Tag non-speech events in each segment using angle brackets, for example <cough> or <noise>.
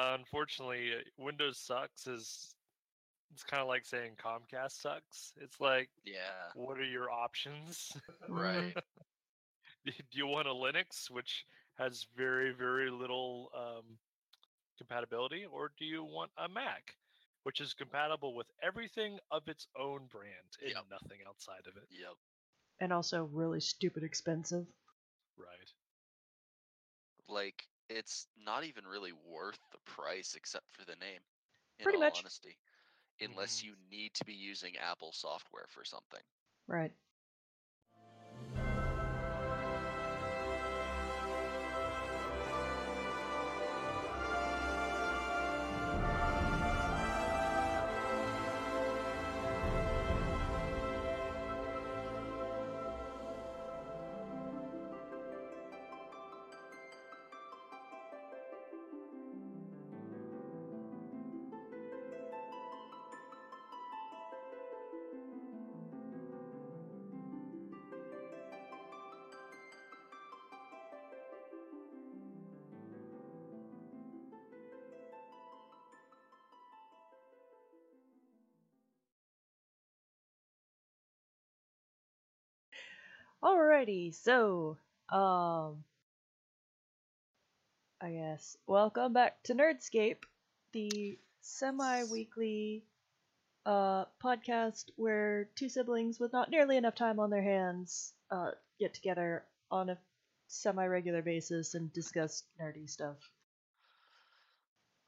Uh, unfortunately, uh, Windows sucks is it's kind of like saying Comcast sucks. It's like, Yeah. what are your options? Right. <laughs> do you want a Linux, which has very, very little um, compatibility, or do you want a Mac, which is compatible with everything of its own brand and Yep. nothing outside of it? Yep. And also really stupid expensive. Right. Like it's not even really worth the price except for the name. In Pretty all much. honesty. Unless Mhm. you need to be using Apple software for something. Right. Alrighty, so, um, I guess, welcome back to Nerdscape, the semi weekly uh, podcast where two siblings with not nearly enough time on their hands uh, get together on a semi regular basis and discuss nerdy stuff.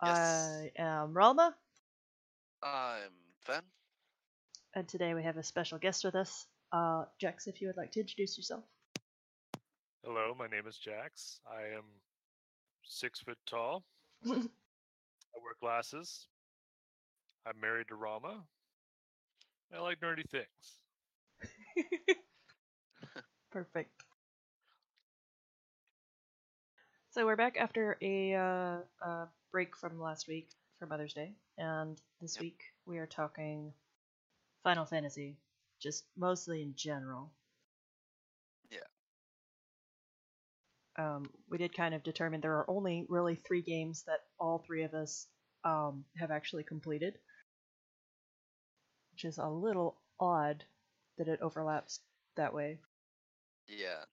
Yes. I am Ralma, I'm Fen. and today we have a special guest with us. Uh, Jax, if you would like to introduce yourself. Hello, my name is Jax. I am six foot tall. <laughs> I wear glasses. I'm married to Ralma. I like nerdy things. <laughs> Perfect. So we're back after a, uh, uh break from last week for Mother's Day, and this week we are talking Final Fantasy, just mostly in general. Yeah. Um, we did kind of determine there are only really three games that all three of us um, have actually completed, which is a little odd that it overlaps that way. Yeah.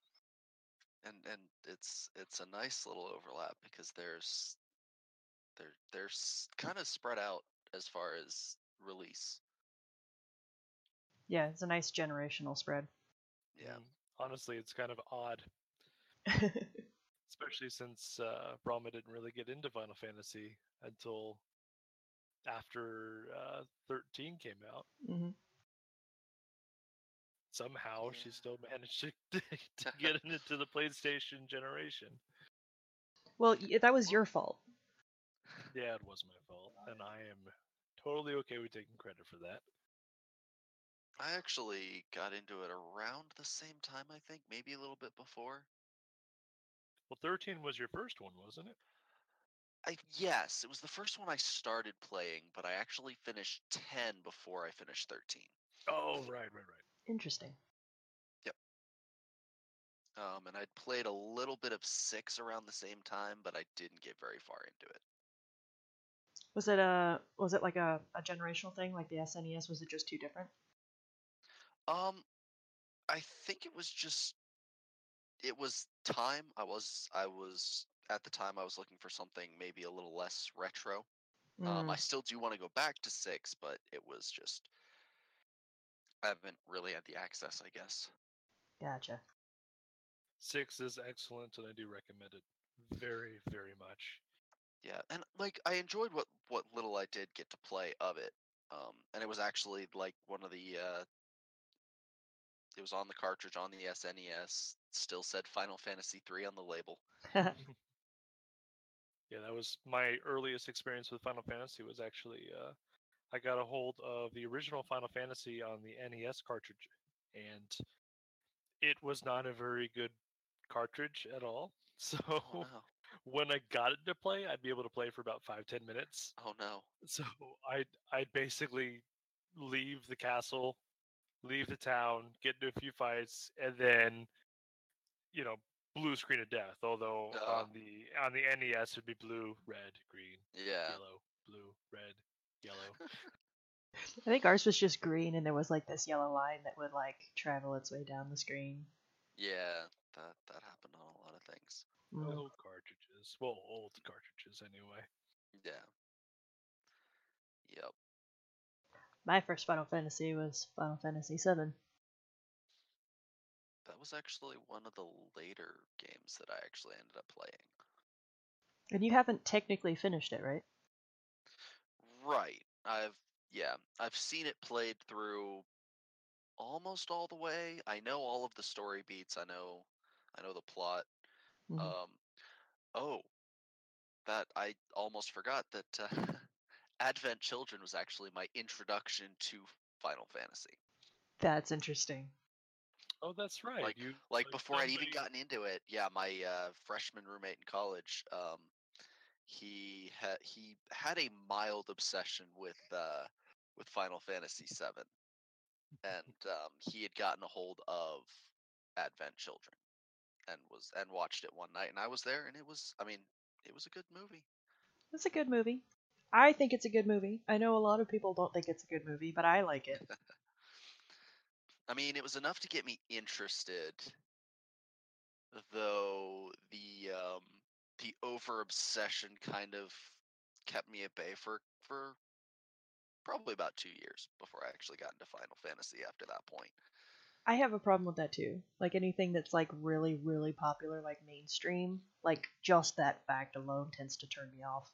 And and it's it's a nice little overlap because there's they're they're kind of spread out as far as release. Yeah, it's a nice generational spread. Yeah. Honestly, it's kind of odd, <laughs> especially since uh, Ralma didn't really get into Final Fantasy until after uh, 13 came out. hmm Somehow, she still managed to, <laughs> to get <laughs> into the PlayStation generation. Well, that was your fault. Yeah, it was my fault, and I am totally okay with taking credit for that. I actually got into it around the same time, I think, maybe a little bit before. Well, 13 was your first one, wasn't it? I yes, it was the first one I started playing, but I actually finished 10 before I finished 13. Oh, right, right, right. Interesting. Yep. Um, and I'd played a little bit of 6 around the same time, but I didn't get very far into it. Was it a was it like a, a generational thing, like the SNES? Was it just too different? Um, I think it was just it was time. I was I was at the time I was looking for something maybe a little less retro. Um, Mm, I still do want to go back to six, but it was just I haven't really had the access, I guess. gotcha. Six is excellent, and I do recommend it very, very much. Yeah, and like I enjoyed what what little I did get to play of it. Um, and it was actually like one of the uh, it was on the cartridge on the SNES. Still said Final Fantasy three on the label. <laughs> Yeah, <laughs> that was my earliest experience with Final Fantasy. Was actually uh, I got a hold of the original Final Fantasy on the NES cartridge, and it was not a very good cartridge at all. <laughs> So Oh no! when I got it to play, I'd be able to play for about five ten minutes. Oh no! So I'd I'd basically leave the castle, leave the town, get into a few fights, and then you know blue screen of death. Although Oh. on the on the NES it'd be blue, red, green. Yeah, Yeah. Yellow, blue, red, yellow. <laughs> I think ours was just green, and there was like this yellow line that would like travel its way down the screen. Yeah, that that happened on a lot of things. Mm. old cartridges. Well, old cartridges anyway. Yeah. Yep. My first Final Fantasy was Final Fantasy VII. That was actually one of the later games that I actually ended up playing. And you haven't technically finished it, right? Right. I've yeah, I've seen it played through almost all the way. I know all of the story beats. I know I know the plot. Mhm. Um oh, that I almost forgot that uh, <laughs> Advent Children was actually my introduction to Final Fantasy. That's interesting. Oh, that's right. Like- you Like before I'd even gotten into it, yeah, my uh, freshman roommate in college, um, he had he had a mild obsession with uh, with Final Fantasy VII, <laughs> and um, he had gotten a hold of Advent Children, and was and watched it one night, and I was there, and it was, I mean, it was a good movie. It's a good movie. I think it's a good movie. I know a lot of people don't think it's a good movie, but I like it. <laughs> I mean, it was enough to get me interested, though the um, the over obsession kind of kept me at bay for for probably about two years before I actually got into Final Fantasy. After that point, I have a problem with that too. Like anything that's like really, really popular, like mainstream, like just that fact alone tends to turn me off.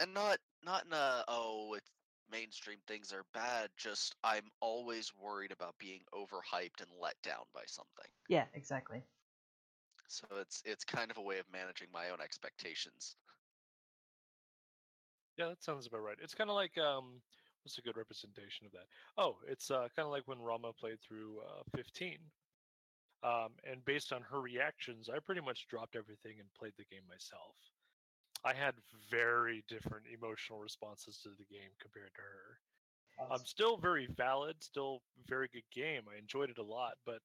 And not not in a oh it's mainstream things are bad. Just I'm always worried about being overhyped and let down by something. Yeah, exactly. So it's it's kind of a way of managing my own expectations. Yeah, that sounds about right. It's kind of like um, what's a good representation of that? Oh, it's uh, kind of like when Ralma played through uh, 15. Um, and based on her reactions, I pretty much dropped everything and played the game myself. I had very different emotional responses to the game compared to her. I'm um, still very valid, still very good game. I enjoyed it a lot, but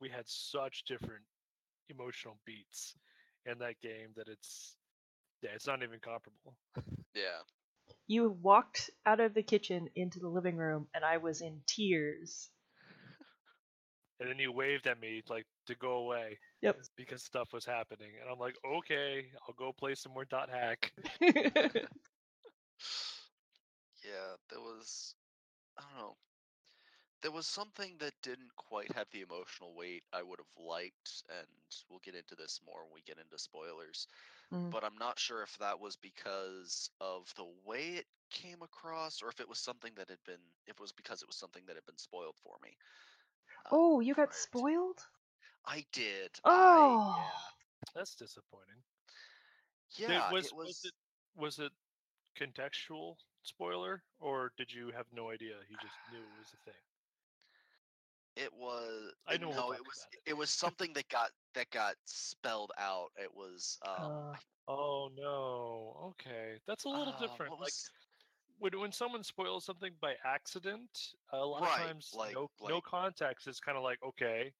we had such different emotional beats in that game that it's yeah, it's not even comparable. <laughs> Yeah. You walked out of the kitchen into the living room, and I was in tears. and then you waved at me like to go away Yep. because stuff was happening and i'm like okay i'll go play some more dot hack <laughs> Yeah, there was I don't know. There was something that didn't quite have the emotional weight I would have liked, and we'll get into this more when we get into spoilers. Mm. But I'm not sure if that was because of the way it came across, or if it was something that had been, if it was because it was something that had been spoiled for me. um, oh, you got prior spoiled? I did. Oh. I, that's disappointing yeah. Did- was, it was. was it was it contextual spoiler or did you have no idea you just knew it was a thing It was. I know No, it was. about It. was something that got that got spelled out. It was. Um, Uh, oh no okay that's a little uh, different what like when, when someone spoils something by accident a lot Right, of times like- no, no context is kind of like okay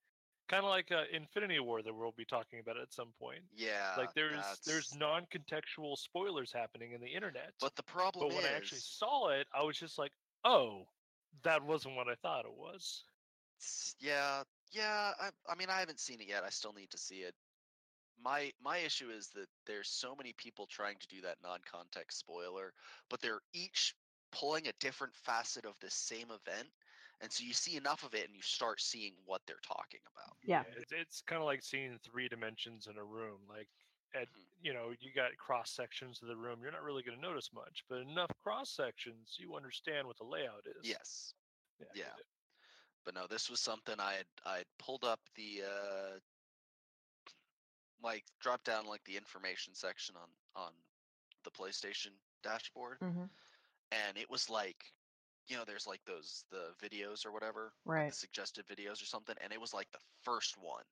kind of like uh, infinity war that we'll be talking about at some point yeah. like there's there's non-contextual spoilers happening in the internet But the problem but when is, i actually saw it i was just like oh that wasn't what i thought it was yeah, yeah. I, I mean, I haven't seen it yet. I still need to see it. My my issue is that there's so many people trying to do that non-context spoiler, but they're each pulling a different facet of the same event, and so you see enough of it, and you start seeing what they're talking about. yeah. it's, it's kind of like seeing three dimensions in a room like at Mhm. you know you got cross sections of the room you're not really going to notice much but enough cross sections you understand what the layout is Yes. yeah, yeah. but no, this was something I had I had pulled up the uh like drop down like the information section on on the PlayStation dashboard hmm and it was like you know there's like those the videos or whatever Right. the suggested videos or something and it was like the first one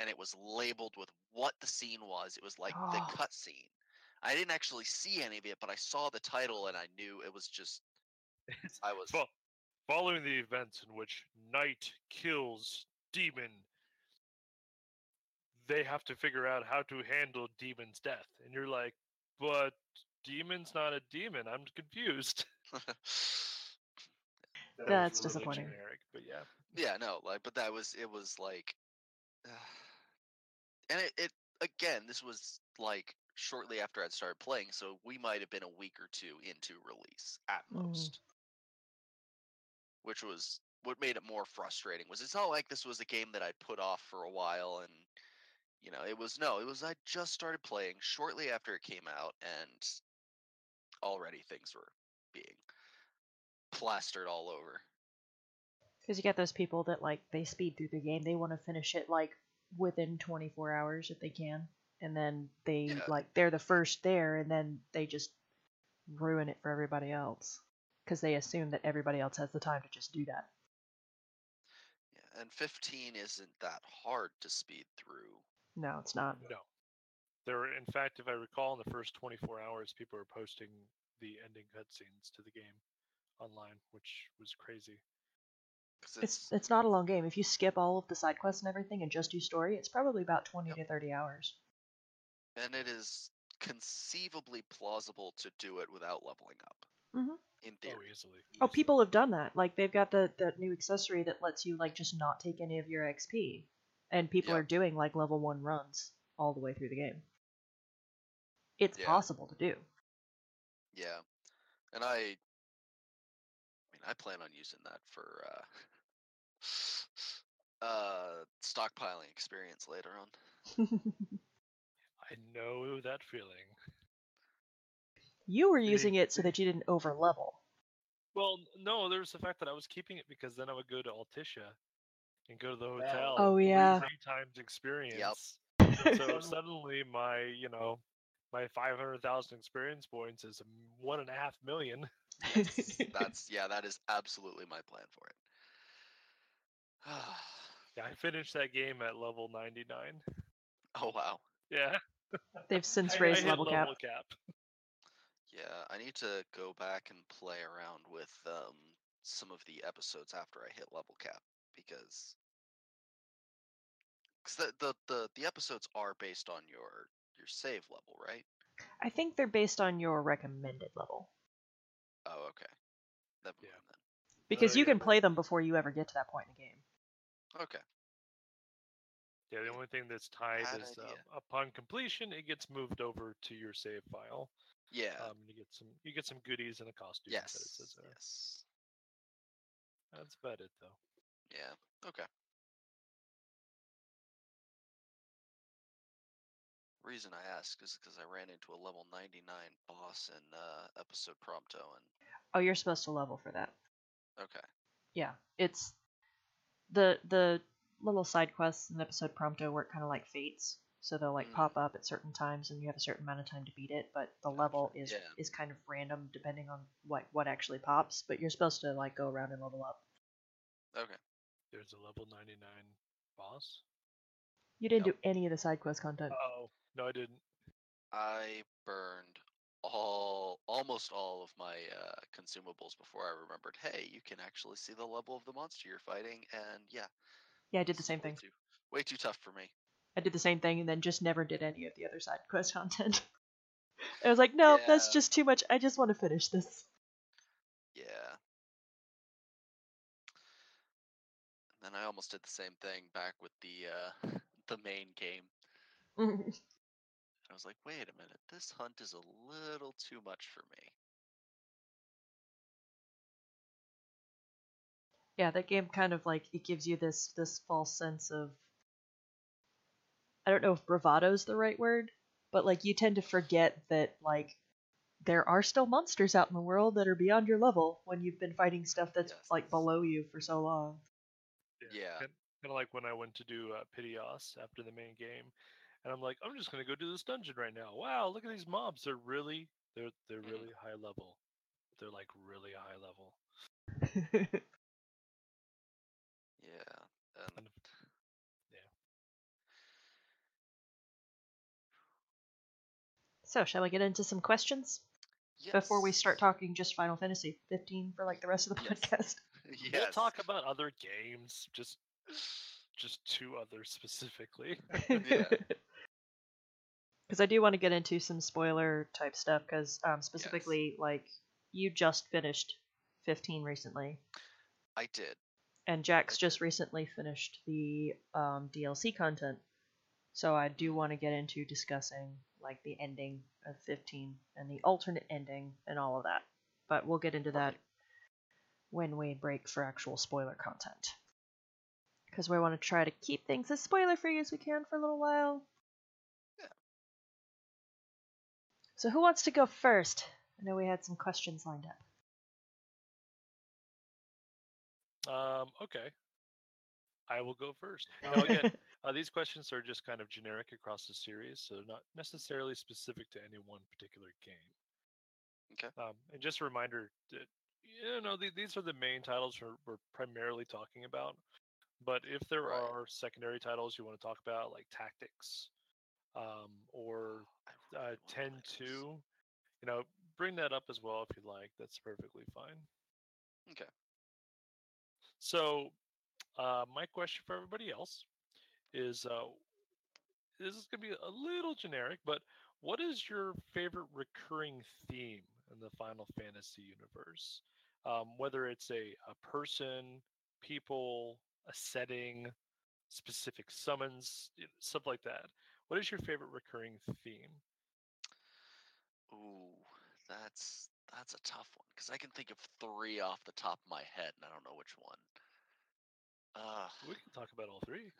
and it was labeled with what the scene was it was like the Oh. cut scene I didn't actually see any of it but I saw the title and I knew it was just I <laughs> was fo- following the events in which knight kills demon they have to figure out how to handle demon's death and you're like but demon's not a demon. I'm confused. <laughs> <laughs> That's disappointing. Generic, but yeah. yeah, no, like, but that was it was like, <sighs> and it, it again, this was like shortly after I'd started playing, so we might have been a week or two into release at Mm. most. Which was what made it more frustrating. Was it's not like this was a game that I put off for a while, and you know, it was no, it was I just started playing shortly after it came out, and already things were being plastered all over. Because you get those people that like they speed through the game. They want to finish it like within 24 hours if they can, and then they Yeah. like they're the first there, and then they just ruin it for everybody else because they assume that everybody else has the time to just do that. Yeah, and 15 isn't that hard to speed through. No, it's not. No. There were, in fact, if I recall, in the first 24 hours, people were posting the ending cutscenes to the game online, which was crazy. It's it's not a long game. If you skip all of the side quests and everything and just do story, it's probably about 20 Yep. to 30 hours. and it is conceivably plausible to do it without leveling up. Mm-hmm. In Oh, theory. easily. Oh, people have done that. Like they've got the the new accessory that lets you like just not take any of your XP, and people Yep. are doing like level one runs all the way through the game. It's Yeah. possible to do. Yeah. And I I I plan on using that for uh <laughs> uh stockpiling experience later on. <laughs> I know that feeling. you were using it so that you didn't <laughs> overlevel. Well, n- no, there's the fact that I was keeping it because then I would go to Altissia and go to the hotel. Oh yeah. Three times experience. Yep. So suddenly my, you know, my 500,000 experience points is one and a half million. Yes, <laughs> that's yeah, that is absolutely my plan for it. <sighs> Yeah, I finished that game at level 99. oh wow. Yeah. They've <laughs> since I- I raised hit level cap. cap. Yeah, I need to go back and play around with um some of the episodes after I hit level cap because cause the, the the the episodes are based on your your save level, right? I think they're based on your recommended level Oh, okay. Never Yeah. mind because you yeah. can play them before you ever get to that point in the game. Okay. Yeah, the only thing that's tied Bad is uh, upon completion, it gets moved over to your save file. Yeah. Um, you get some you get some goodies and a costume. yes. That it says there. Yes. That's about it though. Yeah. Okay. Reason I ask is because I ran into a level 99 boss in uh, episode Prompto, and Oh, you're supposed to level for that. okay, Yeah, it's the the little side quests in episode Prompto work kind of like fates, so they'll like Mm. pop up at certain times, and you have a certain amount of time to beat it. But the level is Yeah. is kind of random depending on what what actually pops. But you're supposed to like go around and level up. okay. There's a level 99 boss. You didn't Yep. do any of the side quest content. Oh no, I didn't. I burned all almost all of my uh, consumables before I remembered. Hey, you can actually see the level of the monster you're fighting, and yeah, yeah, I did the this is same way thing. Too, way too tough for me. I did the same thing, and then just never did any of the other side quest content. <laughs> I was like, no, that's Yeah. just too much. I just want to finish this. Yeah. And then I almost did the same thing back with the uh, the main game. Mm-hmm. and I was like, wait a minute, this hunt is a little too much for me. yeah that game kind of like it gives you this this false sense of i don't know if bravado is the right word but like you tend to forget that like there are still monsters out in the world that are beyond your level when you've been fighting stuff that's like below you for so long Yeah. Kind of like when I went to do uh, Pitioss after the main game, and I'm like, I'm just gonna go do this dungeon right now. Wow, look at these mobs. They're really, they're they're Mhm. really high level. They're like really high level. <laughs> Yeah. And yeah. so shall we get into some questions before we start talking just final fantasy 15 for like the rest of the <laughs> Yes. podcast Yes. <laughs> We'll talk about other games, just just two others specifically. <laughs> Yeah. <laughs> because I do want to get into some spoiler type stuff because um, specifically like you just finished 15 recently I did. and Jax I just recently finished the um, DLC content. So I do want to get into discussing like the ending of 15 and the alternate ending and all of that. But we'll get into that when we break for actual spoiler content. Because we want to try to keep things as spoiler free as we can for a little while. Yeah. So who wants to go first? I know we had some questions lined up. Um, okay. I will go first. <laughs> Now again, uh, these questions are just kind of generic across the series, so they're not necessarily specific to any one particular game. Okay. Um, and just a reminder that you know the, these are the main titles we're, we're primarily talking about. But if there Right. are secondary titles you want to talk about, like tactics, um, or really uh, wanna 10 2, you know, bring that up as well if you'd like. That's perfectly fine. Okay. So, uh, my question for everybody else is uh, this is going to be a little generic, but what is your favorite recurring theme in the Final Fantasy universe? Um, whether it's a, a person, people, a setting, specific summons, stuff like that. What is your favorite recurring theme? Ooh, that's that's a tough one because I can think of three off the top of my head, and I don't know which one. Uh, We can talk about all three.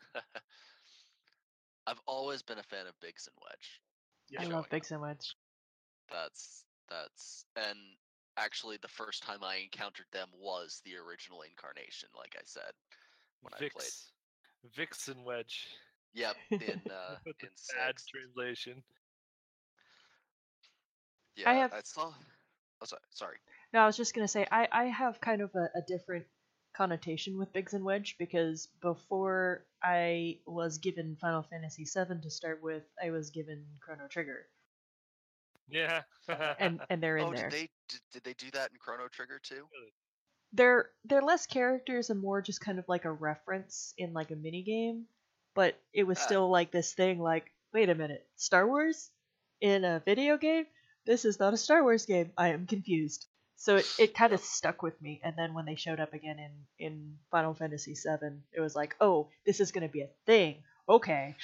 I've always been a fan of Biggs and Wedge. I showing love up. and so much. That's that's and actually the first time I encountered them was the original incarnation, like I said when I played. Vicks, Vicks Wedge. Yep, in <laughs> uh, in bad six. translation. Yeah, I have- I saw. Oh, sorry. Sorry. No, I was just gonna say I, I have kind of a, a different connotation with Biggs and Wedge because before I was given Final Fantasy VII to start with, I was given Chrono Trigger, Yeah. and and they're <laughs> in oh, there. did they did, did they do that in Chrono Trigger too? They're they're less characters and more just kind of like a reference in like a mini game, but it was Ah. still like this thing like wait a minute, Star Wars in a video game? This is not a Star Wars game. I am confused. So it, it kind of stuck with me, and then when they showed up again in in Final Fantasy VII, it was like, oh, this is gonna be a thing. Okay.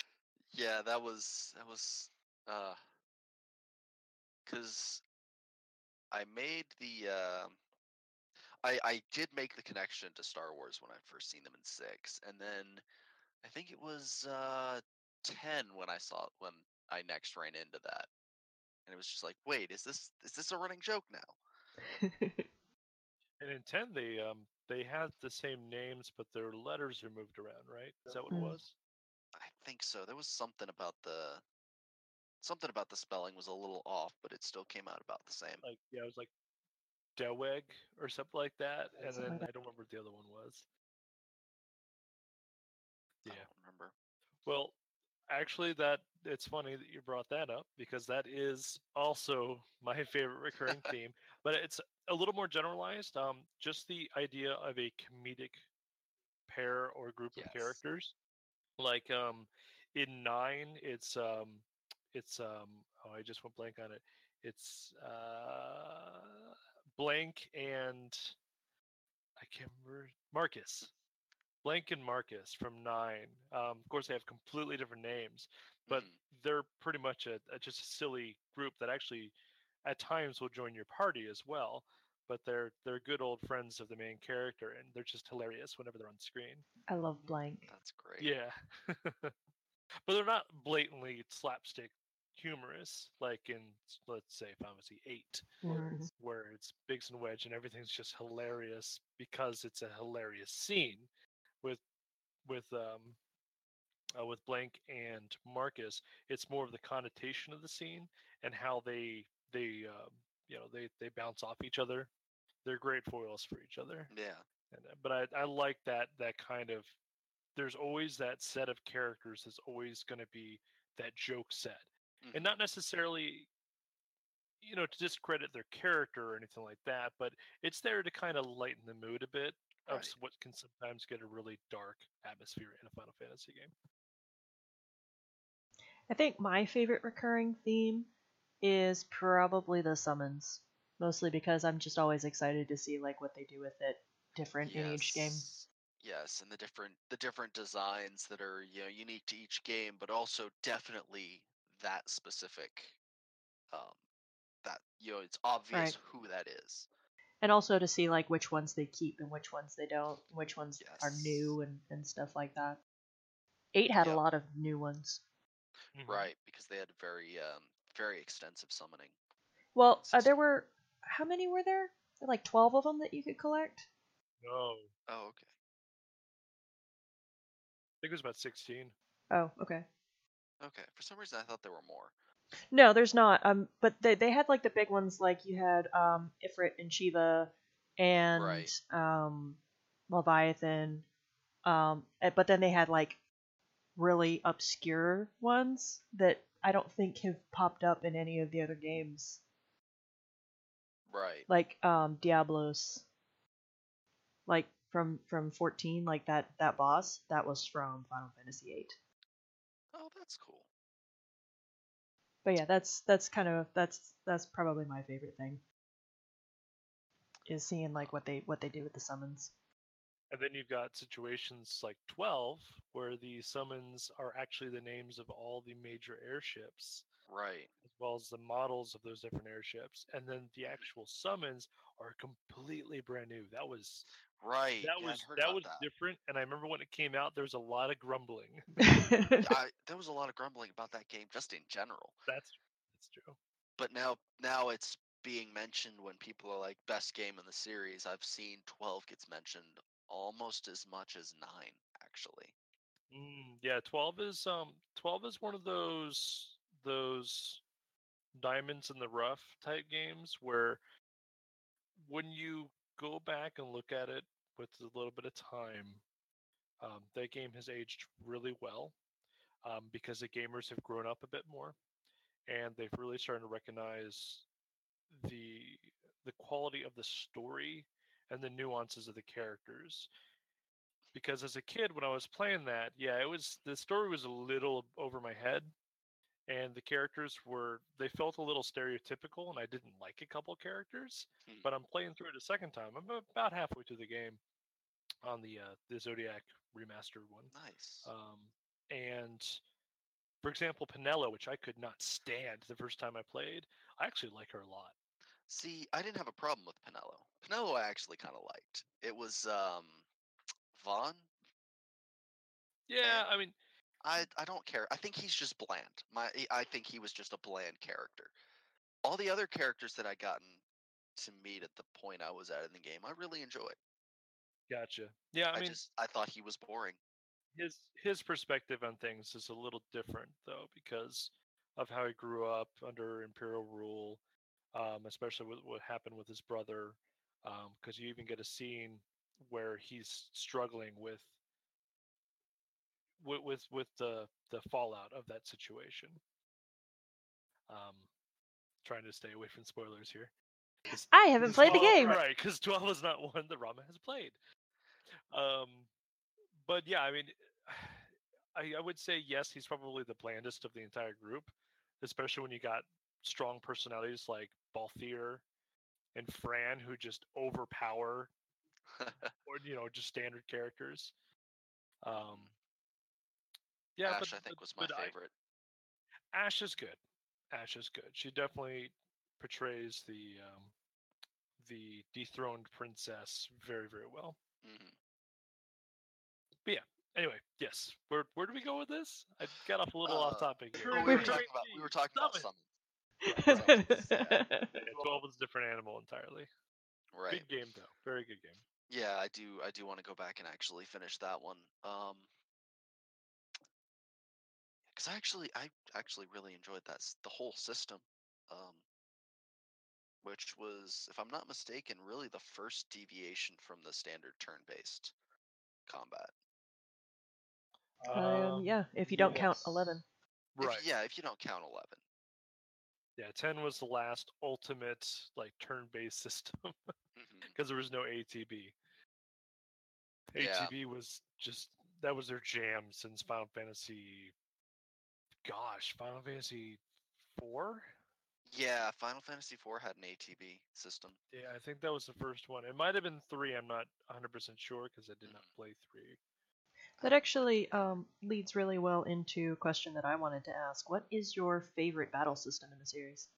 Yeah, that was that was uh cuz I made the uh I I did make the connection to Star Wars when I first seen them in 6 and then I think it was uh 10 when I saw when I next ran into that. And it was just like, "Wait, is this is this a running joke now?" <laughs> and in 10, they um they had the same names, but their letters are moved around, right? Is that what it Mm. was? I think so. There was something about the something about the spelling was a little off, but it still came out about the same. Like, yeah, it was like Deweg or something like that. And then I don't remember what the other one was. I Yeah. don't remember. Well, actually, that it's funny that you brought that up because that is also my <laughs> favorite recurring <laughs> theme, but it's a little more generalized. Um, just the idea of a comedic pair or group Yes. of characters. Like um, in nine, it's um, it's um, oh, I just went blank on it. It's uh, blank and I can't remember Marcus. Blank and Marcus from nine. Um, of course, they have completely different names, but Mhm. they're pretty much a, a just a silly group that actually, at times, will join your party as well. But they're they're good old friends of the main character, and they're just hilarious whenever they're on screen. I love blank. That's great. Yeah, <laughs> but they're not blatantly slapstick humorous like in let's say Final Fantasy Eight, Mhm. where it's Biggs and Wedge and everything's just hilarious because it's a hilarious scene. With with um uh, with Blank and Marcus, it's more of the connotation of the scene and how they they um, you know they they bounce off each other. They're great foils for each other. Yeah. And, uh, but I, I like that that kind of there's always that set of characters that's always going to be that joke set Mhm. and not necessarily you know to discredit their character or anything like that but it's there to kind of lighten the mood a bit of Right. s- what can sometimes get a really dark atmosphere in a final fantasy game I think my favorite recurring theme is probably the summons, mostly because I'm just always excited to see like what they do with it different in each game. Yes, Yes, and the different the different designs that are you know unique to each game, but also definitely that specific. Um, that you know it's obvious Right. who that is. And also to see like which ones they keep and which ones they don't, which ones are new and, and stuff like that. Eight had Yep. a lot of new ones. Mhm. Right, because they had very um very extensive summoning. Well, uh, there were how many were there? There were like twelve of them that you could collect. No, Oh, okay. I think it was about sixteen. Oh, okay. Okay. For some reason, I thought there were more. No, there's not. Um, but they they had like the big ones, like you had um Ifrit and Shiva, and right. um Leviathan. Um, eh, but then they had like really obscure ones that I don't think have popped up in any of the other games. Right. Like um Diablos. Like from from 14, like that that boss, that was from Final Fantasy 8 that's cool. But yeah, that's that's kind of that's that's probably my favorite thing. Is seeing like what they what they do with the summons. And then you've got situations like 12, where the summons are actually the names of all the major airships, Right. as well as the models of those different airships. And then the actual summons are completely brand new. That was Right. that yeah, was heard that was that. different. And I remember when it came out, there was a lot of grumbling. <laughs> I, there was a lot of grumbling about that game just in general. That's that's true. But now now it's being mentioned when people are like best game in the series. I've seen 12 gets mentioned almost as much as 9 actually. Mm, yeah, 12 is um 12 is one of those those diamonds in the rough type games where when you go back and look at it with a little bit of time, um, that game has aged really well um, because the gamers have grown up a bit more and they've really started to recognize the the quality of the story and the nuances of the characters. Because as a kid when i was playing that yeah it was the story was a little over my head and the characters were they felt a little stereotypical and i didn't like a couple characters Hmm. but i'm playing through it a second time i'm about halfway through the game on the uh the zodiac remastered one Nice. um and for example Penelo, which i could not stand the first time i played i actually like her a lot See, I didn't have a problem with Penelo. Penelo I actually kind of liked. It was um Vaan. yeah And- i mean I I don't care. I think he's just bland. My I think he was just a bland character. All the other characters that I gotten to meet at the point I was at in the game, I really enjoyed. gotcha yeah I, i mean just I thought he was boring. his his perspective on things is a little different though because of how he grew up under imperial rule um, especially with what happened with his brother because you even get a scene where he's struggling with with with, with the the fallout of that situation um trying to stay away from spoilers here I haven't played the game. Right, because 12 is not one that Ralma has played. Um, but yeah, I mean, <sighs> I, I would say yes, he's probably the blandest of the entire group, especially when you got strong personalities like Balthier and Fran, who just overpower, <laughs> or you know, just standard characters. Um, yeah, Ashe, but, I think but- was my but I- favorite. Ashe is good. Ashe is good. She definitely portrays the um, the dethroned princess very, very well. Mhm. But yeah. Anyway, yes. Where where do we go with this? I got off a little off Uh, topic here. Oh, we we were were talking about we were talking about Summon. summons. <laughs> Yeah, Twelve is a different animal entirely. Right. Good game though. Very good game. Yeah, I do. I do want to go back and actually finish that one. Um, because I actually, I actually really enjoyed that s- the whole system. Um, which was, if I'm not mistaken, really the first deviation from the standard turn-based combat. um, yeah, if you don't count yes. eleven. If- Right. yeah, if you don't count eleven. Yeah. Ten was the last ultimate like turn-based <laughs> system Mhm. because there was no ATB. Yeah. ATB was just that was their jam since Final Fantasy gosh, Final Fantasy four. Yeah, Final Fantasy IV had an ATB system. Yeah, I think that was the first one. It might have been three. I'm not 100 percent sure because I did not Mhm. play three. That actually um, leads really well into a question that I wanted to ask. What is your favorite battle system in the series?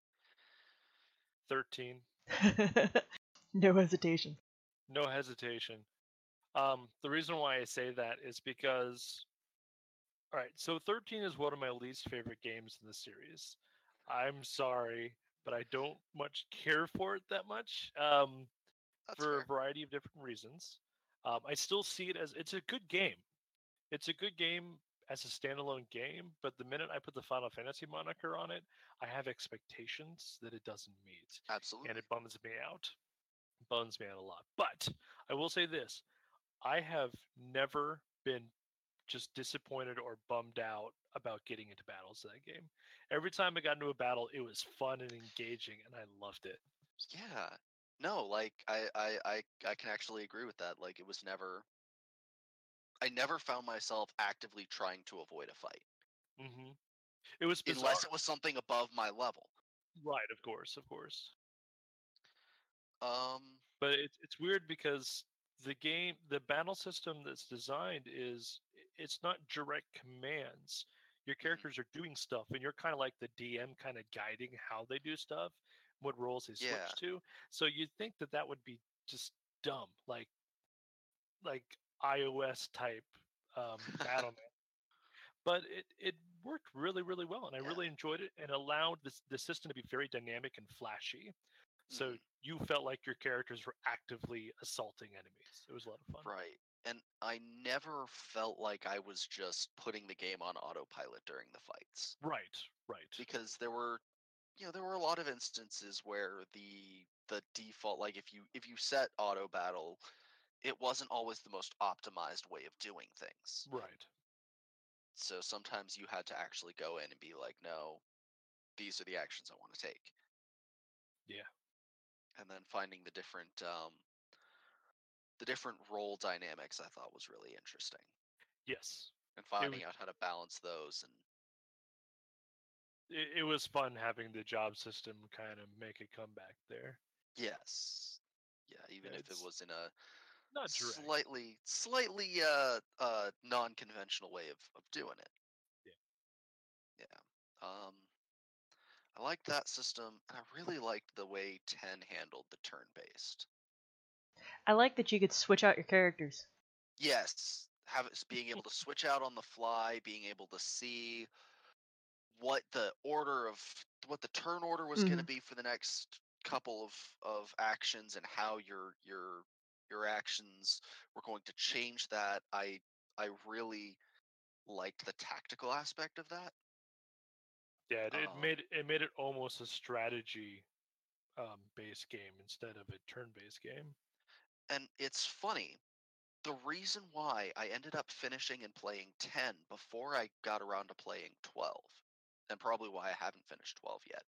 Thirteen. <laughs> no hesitation. No hesitation. Um, the reason why I say that is because, all right, so 13 is one of my least favorite games in the series. I'm sorry, but I don't much care for it that much um, for fair. a variety of different reasons. Um, I still see it as it's a good game. It's a good game as a standalone game, but the minute I put the Final Fantasy moniker on it, I have expectations that it doesn't meet Absolutely. and it bums me out. Bums me out a lot. But I will say this: I have never been just disappointed or bummed out about getting into battles in that game. Every time I got into a battle, it was fun and engaging, and I loved it. Yeah. No, like I, I I I can actually agree with that. Like it was never I never found myself actively trying to avoid a fight. Mm-hmm. It was bizarre. Unless it was something above my level. right, of course, of course. Um But it's it's weird because the game, the battle system that's designed is it's not direct commands. Your characters are doing stuff, and you're kind of like the DM, kind of guiding how they do stuff, what roles they switch Yeah. to. So you'd think that that would be just dumb, like like iOS type um, Battleman. <laughs> But it it worked really really well, and I Yeah. really enjoyed it, and allowed this the system to be very dynamic and flashy. So Mhm. you felt like your characters were actively assaulting enemies. It was a lot of fun. right. And I never felt like I was just putting the game on autopilot during the fights. Right, right. because there were you know there were a lot of instances where the the default like if you if you set auto battle it wasn't always the most optimized way of doing things Right. so sometimes you had to actually go in and be like no these are the actions i want to take Yeah. and then finding the different um the different role dynamics i thought was really interesting Yes. and finding was- out how to balance those and It, it was fun having the job system kind of make a comeback there. yes yeah even if it was in a Not direct. slightly slightly uh uh non-conventional way of of doing it Yeah. yeah um i liked that system and i really liked the way 10 handled the turn-based I like that you could switch out your characters. yes have it being able to switch out on the fly being able to see what the order of what the turn order was going to be for the next couple of of actions and how your your your actions were going to change that i i really liked the tactical aspect of that Yeah, it, it um, made it made it almost a strategy um, based game instead of a turn based game. And it's funny the reason why i ended up finishing and playing 10 before i got around to playing 12 and probably why i haven't finished 12 yet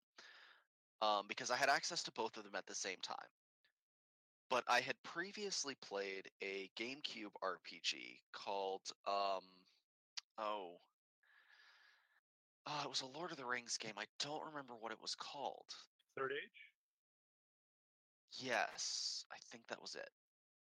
um, because i had access to both of them at the same time. But i had previously played a gamecube rpg called um, oh. Uh, it was a lord of the rings game i don't remember what it was called. Third Age. yes i think that was it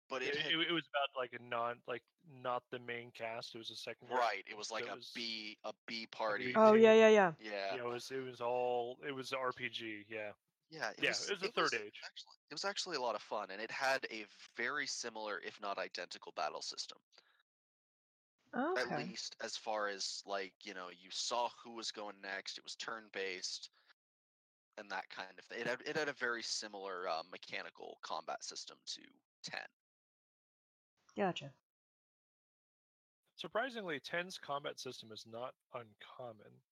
but It, it had it, it was about like a non like not the main cast. It was a second. Right, it was like that a was- B a B party. Oh yeah, yeah, yeah. Yeah, Yeah, it was it was all it was RPG. Yeah. yeah, it Yeah, was, it was the third age. Actually, it was actually a lot of fun, and it had a very similar, if not identical, battle system. Okay. At least as far as like you know, you saw who was going next. It was turn based, and that kind of thing. It had it had a very similar uh, mechanical combat system to ten. Gotcha. Surprisingly, 10's combat system is not uncommon.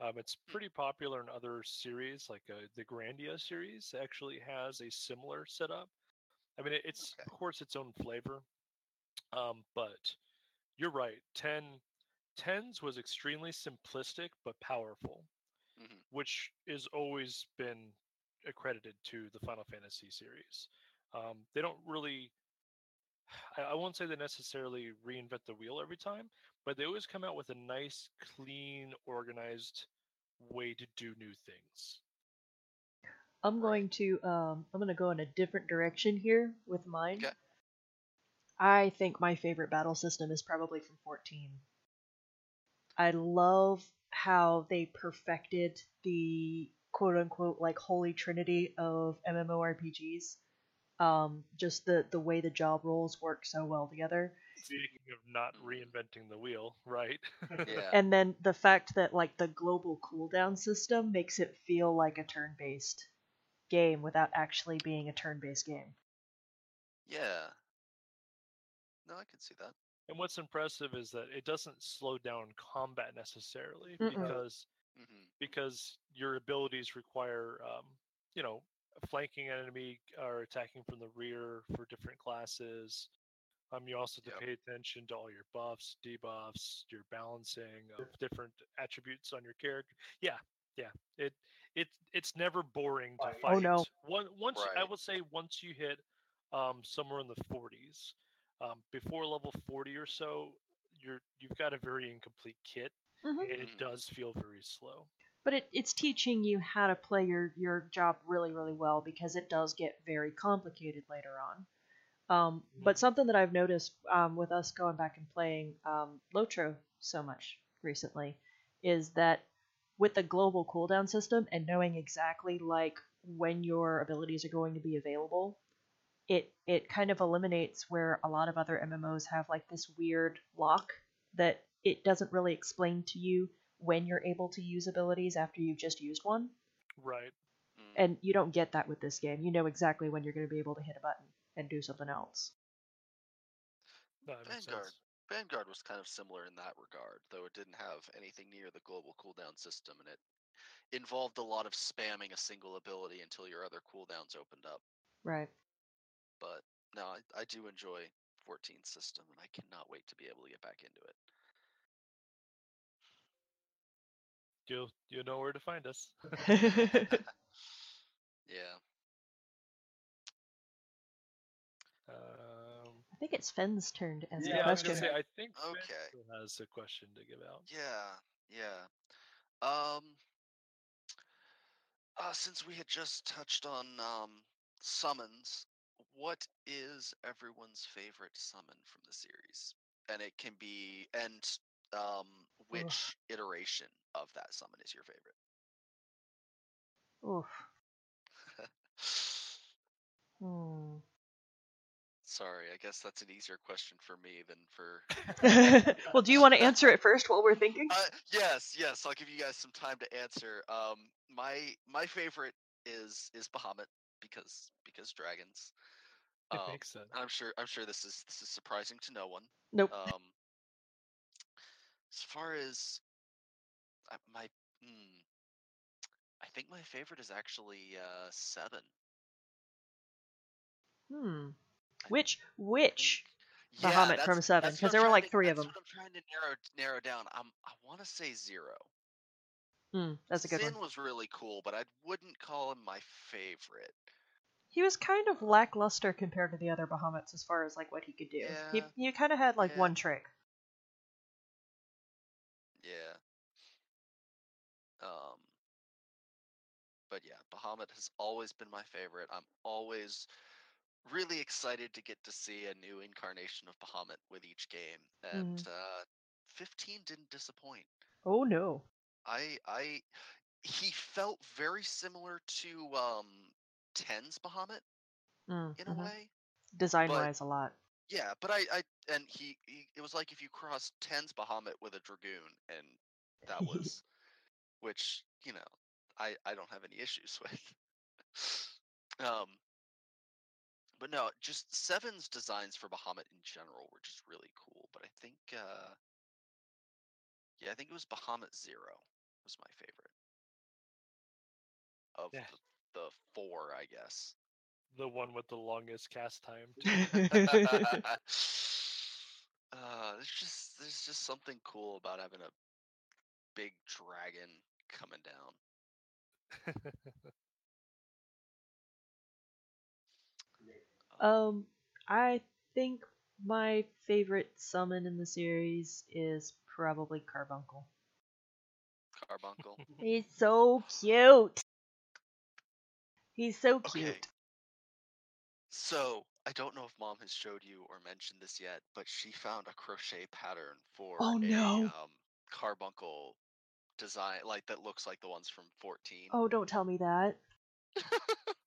Um, it's pretty popular in other series, like uh, the Grandia series actually has a similar setup. I mean, it- it's Okay. of course its own flavor, um, but you're right. 10 10's was extremely simplistic but powerful, Mhm. which is always been accredited to the Final Fantasy series. Um, they don't really I, I won't say they necessarily reinvent the wheel every time, but they always come out with a nice, clean, organized way to do new things. I'm going to um I'm gonna go in a different direction here with mine. Okay. I think my favorite battle system is probably from 14. I love how they perfected the quote unquote like holy trinity of MMORPGs. Um, just the the way the job roles work so well together. Speaking of not reinventing the wheel, right? <laughs> Yeah. And then the fact that like the global cooldown system makes it feel like a turn-based game without actually being a turn-based game. yeah. No, I can see that. and what's impressive is that it doesn't slow down combat necessarily Mm-mm. because hmm because your abilities require um, you know flanking an enemy or attacking from the rear for different classes um, you also have Yep. to pay attention to all your buffs debuffs your balancing of different attributes on your character yeah yeah it it it's never boring to fight Oh, no. One, once i Right. would say once you hit um, somewhere in the 40s um, before level 40 or so you're you've got a very incomplete kit Mhm. and it Mhm. does feel very slow but it, it's teaching you how to play your, your job really really well because it does get very complicated later on. Um, but something that i've noticed um, with us going back and playing um, lotro so much recently is that with the global cooldown system and knowing exactly like when your abilities are going to be available it it kind of eliminates where a lot of other mmos have like this weird lock that it doesn't really explain to you when you're able to use abilities after you've just used one. Right. Mm. And you don't get that with this game. You know exactly when you're going to be able to hit a button and do something else. No, that makes Vanguard. sense. Vanguard was kind of similar in that regard, though it didn't have anything near the global cooldown system, and it involved a lot of spamming a single ability until your other cooldowns opened up. Right. But no, I, I do enjoy 14 system, and I cannot wait to be able to get back into it. You you know where to find us. <laughs> <laughs> Yeah. Um, I think it's Fenn's turn to ask yeah, the question. gonna say I think Ben Okay. still has a question to give out. Yeah, yeah. Um, uh, since we had just touched on um, summons, what is everyone's favorite summon from the series? And it can be, and um, which iteration of that summon is your favorite? Oof. <laughs> Hmm. Sorry, I guess that's an easier question for me than for. <laughs> well, do you want to <laughs> answer it first while we're thinking? Uh, yes, yes. I'll give you guys some time to answer. Um, my my favorite is is Bahamut because because dragons. It Um, makes sense. I'm sure I'm sure this is this is surprising to no one. Nope. Um, as far as uh, my, hmm, I think my favorite is actually uh, seven. Hmm. Which which Yeah, Bahamut from Seven? Because there were, like, to- three of them. I'm trying to narrow narrow down. I'm I want to say zero. Hmm, that's a good one. Sin one. was really cool, but I wouldn't call him my favorite. He was kind of lackluster compared to the other Bahamuts as far as like what he could do. He Yeah, he kind of had like yeah. one trick. Yeah. Um. But yeah, Bahamut has always been my favorite. I'm always really excited to get to see a new incarnation of Bahamut with each game, and uh, 15 didn't disappoint. Oh no. I I he felt very similar to um 10's Bahamut Mm, in mhm. a way. design wise a lot. Yeah, but I I and he, he it was like if you crossed 10's Bahamut with a dragoon, and that <laughs> was which you know I I don't have any issues <laughs> with. um, but no, just Seven's designs for Bahamut in general were just really cool. But I think uh, yeah, I think it was Bahamut Zero was my favorite of Yeah. the, the four, I guess. The one with the longest cast time. <laughs> uh, there's just there's just something cool about having a big dragon coming down. <laughs> um, I think My favorite summon in the series is probably Carbuncle. Carbuncle. <laughs> He's so cute. He's so cute. Okay. So I don't know if mom has showed you or mentioned this yet, but she found a crochet pattern for Oh, a no. um, carbuncle design, like that looks like the ones from 14. Oh, don't tell me that. <laughs>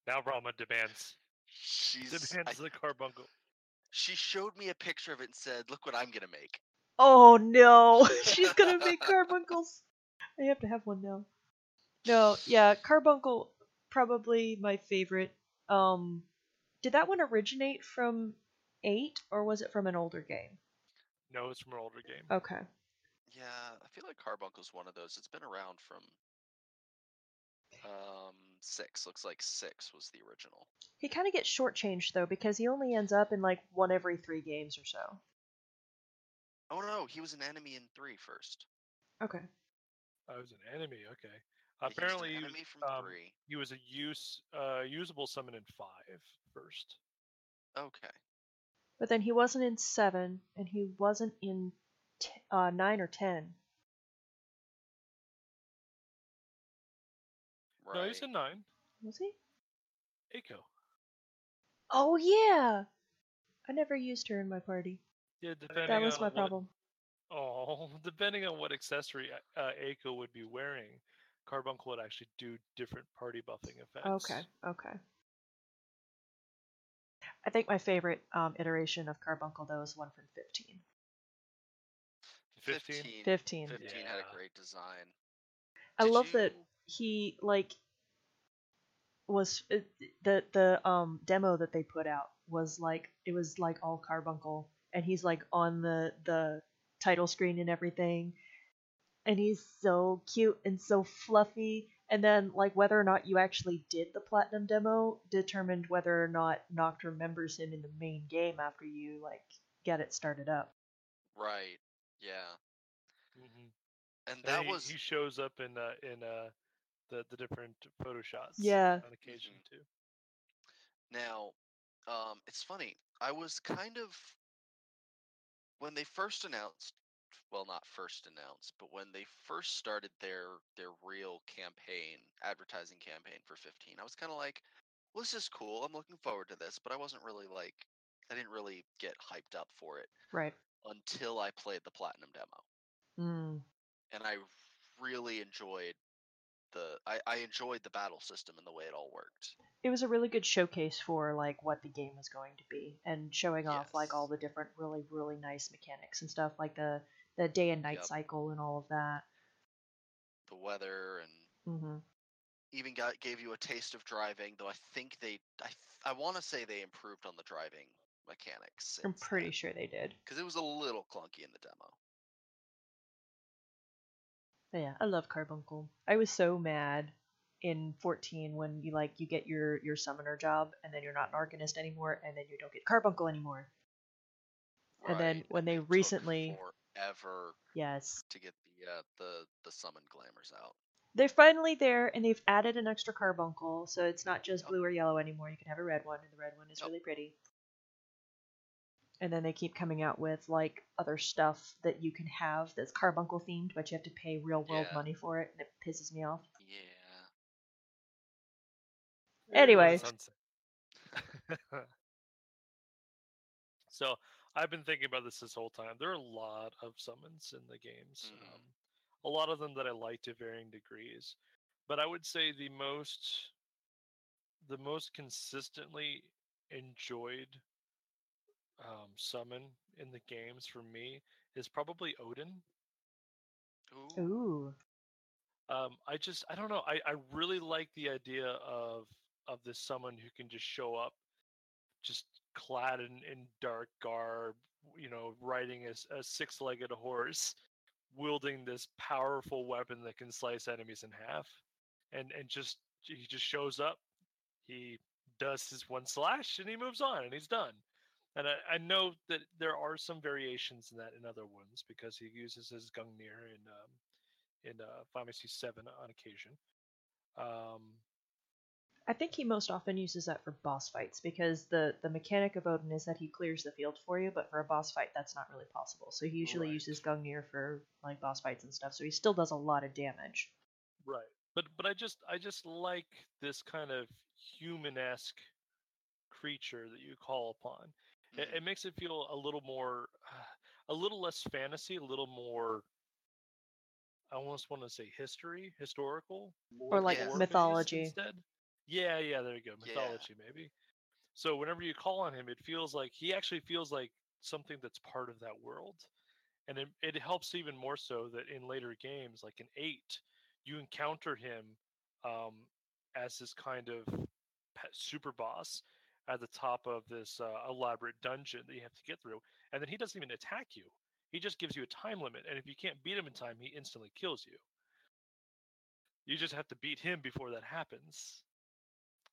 Now Ralma demands She's I- demands the carbuncle. she showed me a picture of it and said, "Look what I'm gonna make." Oh no, <laughs> she's gonna make <laughs> carbuncles. I have to have one now. No, yeah, carbuncle probably my favorite. Um, did that one originate from eight or was it from an older game? No, it's from an older game. Okay, Yeah, I feel like Carbuncle's one of those. It's been around from um six. Looks like six was the original. he kind of gets shortchanged though because he only ends up in like one every three games or so. Oh no, he was an enemy in three first. Okay, I was an enemy. Okay. He was an Apparently, he was, enemy from um, three. he was a use uh, usable summon in five first. Okay. but then he wasn't in seven and he wasn't in t- uh, nine or ten. Right. No, he's in nine. Was he? Eiko. Oh yeah, I never used her in my party. Yeah, depending That was on my what- problem. Oh, <laughs> depending on what accessory uh, Eiko would be wearing, Carbuncle would actually do different party buffing effects. Okay, okay. I think my favorite um, iteration of Carbuncle though is one from 15. 15? 15. 15. 15 had a great design. I Did love that he like was uh, the the um demo that they put out was like it was like all Carbuncle and he's like on the the title screen and everything and he's so cute and so fluffy and then like whether or not you actually did the platinum demo determined whether or not Noct remembers him in the main game after you like get it started up. Right. Yeah. hmm And that he, was he shows up in uh, in uh, the the different photo shots. Yeah. on occasion Mhm. too. now. Um, it's funny. I was kind of when they first announced. Well, not first announced, but when they first started their their real campaign, advertising campaign for 15, I was kind of like, "Well, this is cool. I'm looking forward to this." But I wasn't really like, I didn't really get hyped up for it Right. Until I played the platinum demo. Mm. and I really enjoyed the I, I enjoyed the battle system and the way it all worked. it was a really good showcase for like what the game was going to be and showing off like all the different really really nice mechanics and stuff like the the day and night Yep. cycle and all of that The weather and hmm even got gave you a taste of driving. Though I think they I I want to say they improved on the driving mechanics. i'm pretty sure they did because it was a little clunky in the demo. but yeah i love carbuncle i was so mad in 14 when you like you get your your summoner job and then you're not an arcanist anymore and then you don't get carbuncle anymore Right. And then when they it recently- forever yes to get the uh, the the summon glamours out. they're finally there and they've added an extra carbuncle so it's not just Yep. blue or yellow anymore you can have a red one and the red one is Yep. really pretty and then they keep coming out with like other stuff that you can have that's carbuncle themed but you have to pay real world Yeah. money for it and it pisses me off Yeah. Anyway. <laughs> So I've been thinking about this this whole time. There are a lot of summons in the games. Mhm. Um, a lot of them that I like to varying degrees, but I would say the most, the most consistently enjoyed um, summon in the games for me is probably Odin. Ooh. ooh Um, I just I don't know. I, I really like the idea of of this someone who can just show up, just clad in, in dark garb, you know, riding a, a six-legged horse, wielding this powerful weapon that can slice enemies in half, and and just he just shows up, he does his one slash, and he moves on, and he's done. And I, I know that there are some variations in that in other ones because he uses his Gungnir in um, in uh, Final Fantasy on occasion. Um, I think he most often uses that for boss fights because the the mechanic of Odin is that he clears the field for you, but for a boss fight that's not really possible. So he usually Right. uses Gungnir for like boss fights and stuff. So he still does a lot of damage. Right. But but I just I just like this kind of human-esque creature that you call upon. It, Mhm. it makes it feel a little more, <sighs> a little less fantasy, a little more. I almost want to say history, historical, Or like war-based mythology. Instead. Yeah, yeah, there you go, Yeah. mythology maybe. So whenever you call on him, it feels like he actually feels like something that's part of that world, and it, it helps even more so that in later games, like in eight, you encounter him um, as this kind of pe- super boss at the top of this uh, elaborate dungeon that you have to get through, and then he doesn't even attack you. He just gives you a time limit, and if you can't beat him in time, he instantly kills you. You just have to beat him before that happens.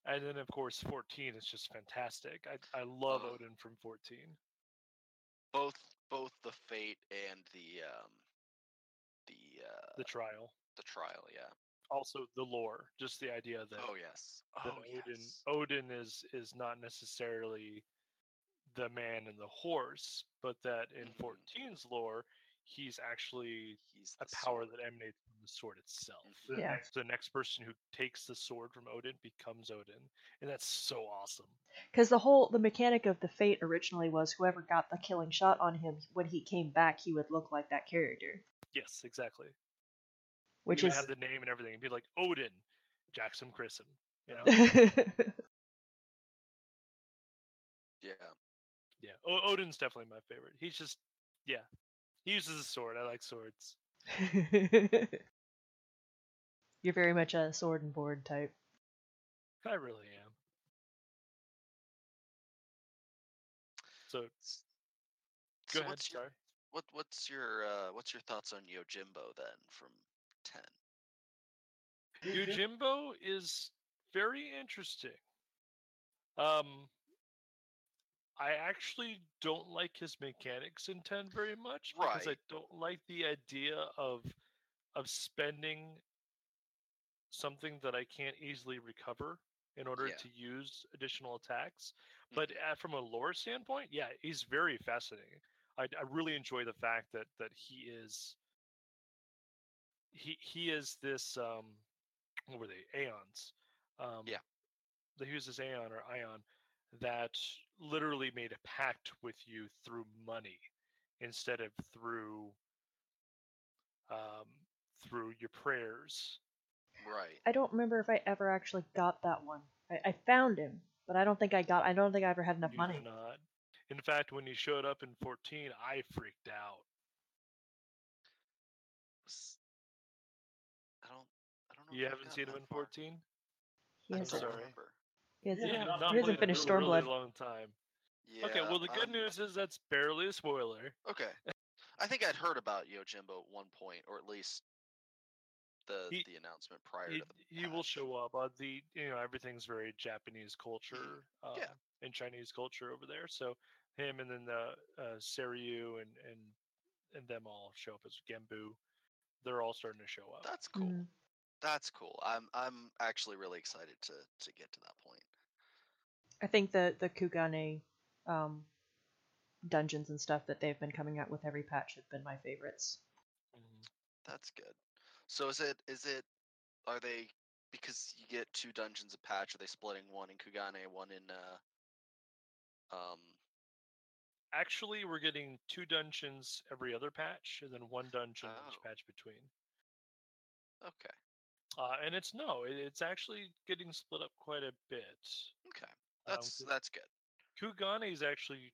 And then, of course, 14 is just fantastic. I, I love. Odin from 14. both both the fate and the um the uh The trial. the trial, yeah. Also, the lore. Just the idea that, Oh yes. that Oh Odin, yes. Odin is, is not necessarily the man and the horse, but that in Mhm. 14's lore, he's actually He's a power sword. that emanates from the sword itself. Mhm. The, Yeah. next, the next person who takes the sword from Odin becomes Odin. And that's so awesome. Because the whole the mechanic of the fate originally was whoever got the killing shot on him when he came back, he would look like that character, Yes, exactly. Which he is have the name and everything. It'd be like Odin, Jackson Grissom. You know? <laughs> Yeah. yeah. O- Odin's definitely my favorite. He's just, yeah. He uses a sword. I like swords. <laughs> You're very much a sword and board type. I really am. So go So ahead. what's your Sorry. what what's your uh what's your thoughts on Yojimbo then from ten? Yojimbo is very interesting. Um, I actually don't like his mechanics in 10 very much because I don't like the idea of of spending something that I can't easily recover in order Yeah. to use additional attacks. But uh, from a lore standpoint, yeah, he's very fascinating. I, I really enjoy the fact that that he is he he is this um what were they aeons um Yeah. that he was this aeon or ion that literally made a pact with you through money instead of through um through your prayers Right. I don't remember if I ever actually got that one. I, I found him, but I don't think I got. I don't think I ever had enough You money. not in fact when he showed up in 14 i freaked out you if I've haven't gotten seen him in 14 He I I'm hasn't, sorry. remember. he hasn't, yeah not not he hasn't played in finished a really long time Yeah. okay well the good um, news is that's barely a spoiler Okay. I think I'd heard about Yojimbo at one point, or at least the He- the announcement prior he, to the he will patch. show up uh, the you know everything's very japanese culture um, Yeah. and chinese culture over there so him and then the uh Seiryu and and and them all show up as Genbu they're all starting to show up That's cool. Mhm. That's cool. I'm I'm actually really excited to to get to that point. I think the the Kugane um, dungeons and stuff that they've been coming out with every patch have been my favorites. Mhm. That's good. So is it is it are they because you get two dungeons a patch? Are they splitting one in Kugane, one in uh um actually we're getting two dungeons every other patch and then one dungeon each Oh. patch between okay uh, and it's no it, it's actually getting split up quite a bit okay Um, that's Ku- that's good. Kugane is actually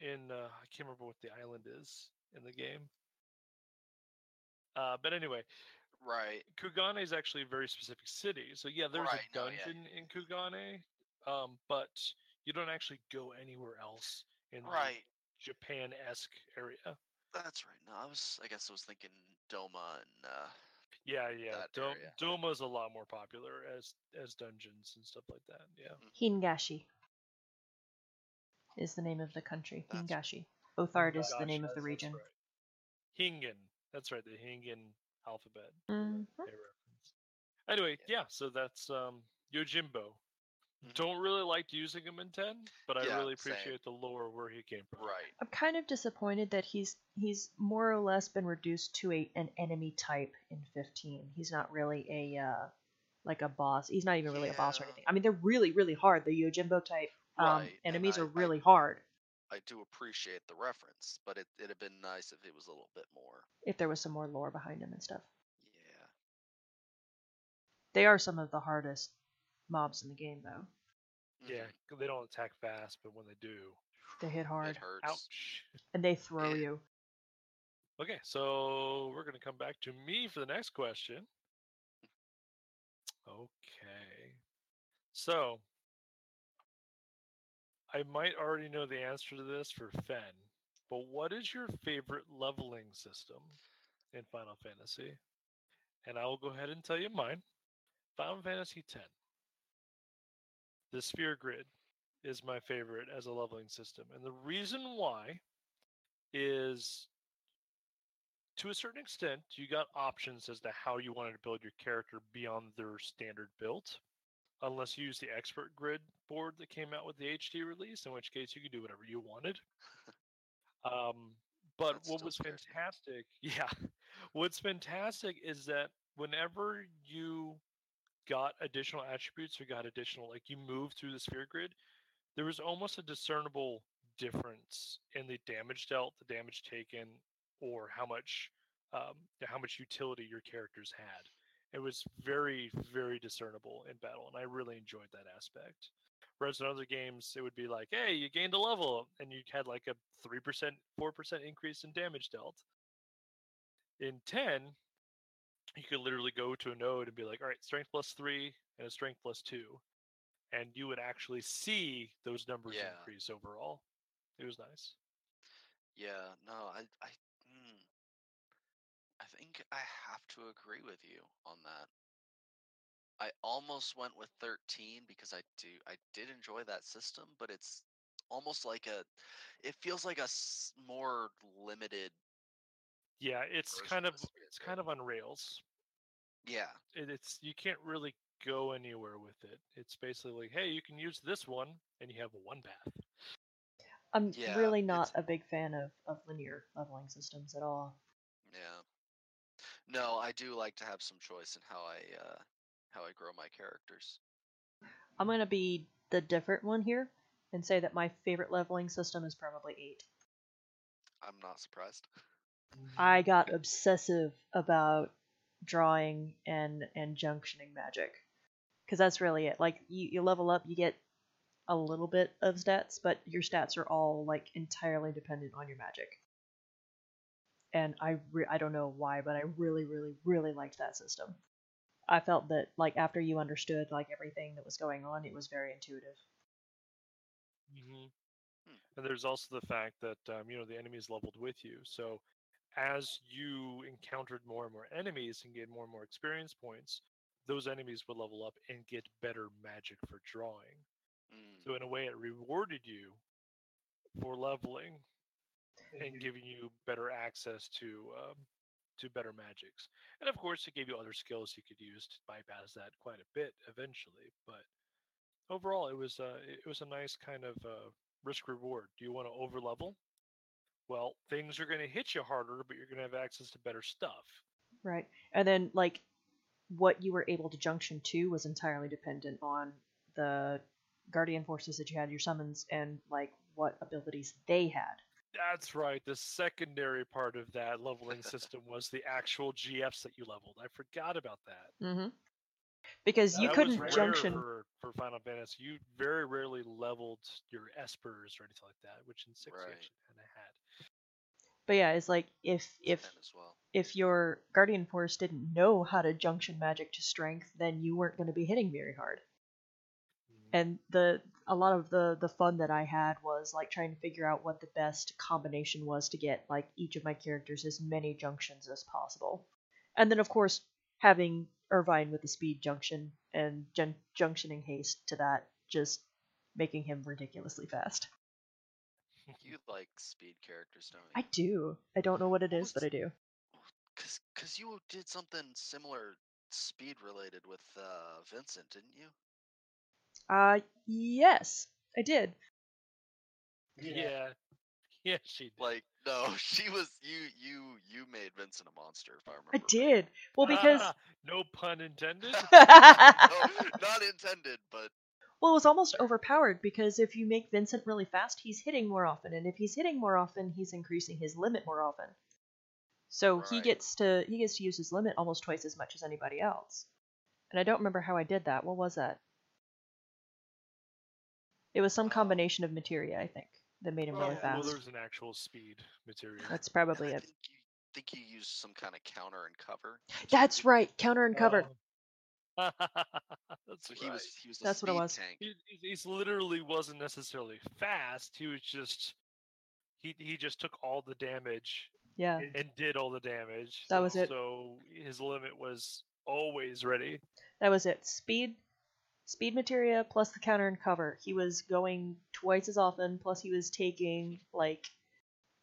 in uh, I can't remember what the island is in the game. Uh, but anyway, Right. Kugane is actually a very specific city. So yeah, there's Right, a no, yeah. dungeon in Kugane, um, but you don't actually go anywhere else in the Right. Japan-esque area. That's right. No, I was I guess I was thinking Doma and uh Yeah, yeah. That Dom- area. Doma's a lot more popular as as dungeons and stuff like that. Yeah. Hingashi is the name of the country. That's- Hingashi. Othard is the name of the that's- that's region. right. Hingan. That's right, the Hingan alphabet. Mhm. they reference. Anyway, yeah, so that's um Yojimbo. Mhm. Don't really like using him in ten, but I Yeah, really same. appreciate the lore where he came from. Right. I'm kind of disappointed that he's he's more or less been reduced to a an enemy type in 15. He's not really a uh, like a boss. He's not even really a boss or anything. I mean, they're really really hard. The Yojimbo type um, Right, enemies I- are I- really hard. I do appreciate the reference, but it it'd have been nice if it was a little bit more. If there was some more lore behind him and stuff, Yeah. they are some of the hardest mobs in the game, though. Yeah, Mhm. 'cause they don't attack fast, but when they do, They hit hard It hurts. ouch. and they throw Yeah. you. Okay, so we're gonna come back to me for the next question. Okay, so I might already know the answer to this for Fen, but what is your favorite leveling system in Final Fantasy? And I will go ahead and tell you mine. Final Fantasy X. The Sphere Grid is my favorite as a leveling system, and the reason why is to a certain extent, you got options as to how you wanted to build your character beyond their standard build, unless you use the expert grid board that came out with the HD release, in which case you could do whatever you wanted. Um, but That what was me. fantastic, <laughs> yeah, what's fantastic is that whenever you got additional attributes or got additional, like you move through the sphere grid, there was almost a discernible difference in the damage dealt, the damage taken, or how much um, how much utility your characters had. It was very, very discernible in battle, and I really enjoyed that aspect. Whereas in other games, it would be like, "Hey, you gained a level, and you had like a three percent, four percent increase in damage dealt." In ten, you could literally go to a node and be like, "All right, strength plus three and a strength plus two, and you would actually see those numbers Yeah. increase overall. It was nice. Yeah, no, I, I, mm, I think I have to agree with you on that. I almost went with 13 because I do, I did enjoy that system, but it's almost like a, it feels like a more limited. Yeah, it's kind of of the Spirit it's kind of on rails. Yeah, It, it's you can't really go anywhere with it. It's basically like, hey, you can use this one, and you have one path. I'm Yeah, really not a big fan of, of linear leveling systems at all. yeah. No, I do like to have some choice in how I, uh, how I grow my characters. I'm gonna be the different one here and say that my favorite leveling system is probably eight. I'm not surprised. I got <laughs> obsessive about drawing and and junctioning magic because that's really it. Like you, you level up, you get a little bit of stats, but your stats are all like entirely dependent on your magic. And I re- I don't know why, but I really really really liked that system. I felt that like after you understood like everything that was going on, it was very intuitive. hmm Hmm. And there's also the fact that um, you know the enemies leveled with you. So as you encountered more and more enemies and gained more and more experience points, those enemies would level up and get better magic for drawing. Mm, So in a way, it rewarded you for leveling and giving you better access to um, to better magics. And of course, it gave you other skills you could use to bypass that quite a bit eventually. But overall, it was uh, it was a nice kind of uh, risk reward. Do you want to over level? Well, things are going to hit you harder, but you're going to have access to better stuff. Right. And then like what you were able to junction to was entirely dependent on the guardian forces that you had, your summons, and like what abilities they had. That's right. The secondary part of that leveling system was the actual GFs that you leveled. I forgot about that. Mm-hmm. Because you That couldn't rare junction. for, for Final Fantasy. You very rarely leveled your espers or anything like that, which in six Right. you actually kind of had. But yeah, it's like if if well. if your guardian force didn't know how to junction magic to strength, then you weren't going to be hitting very hard. Mhm. and the a lot of the the fun that I had was like trying to figure out what the best combination was to get like each of my characters as many junctions as possible, and then of course having Irvine with the speed junction and jun- junctioning haste to that, just making him ridiculously fast. <laughs> You like speed characters, don't you? I do. I don't know what it is, but I do. Cause, cause you did something similar speed related with uh, Vincent, didn't you? Uh, yes, I did. Yeah. Yeah, <laughs> she did. Like, no, <laughs> she was you. You you made Vincent a monster, if I remember. I right. did. Well, because Ah, no pun intended. no, not intended, but Well, it was almost overpowered because if you make Vincent really fast, he's hitting more often, and if he's hitting more often, he's increasing his limit more often. So he gets to he gets to use his limit almost twice as much as anybody else. And I don't remember how I did that. What was that? It was some combination of materia, I think, that made him really Oh, well, fast. there's an actual speed materia. That's and probably I it. think you think you used some kind of counter and cover. That's right, counter and cover. Oh. <laughs> That's So he was he was That's what it was. tank. He, he- he's literally wasn't necessarily fast. He was just he he just took all the damage Yeah, and did all the damage. That was it. So his limit was always ready. that was it. Speed, speed materia plus the counter and cover. He was going twice as often. Plus, he was taking like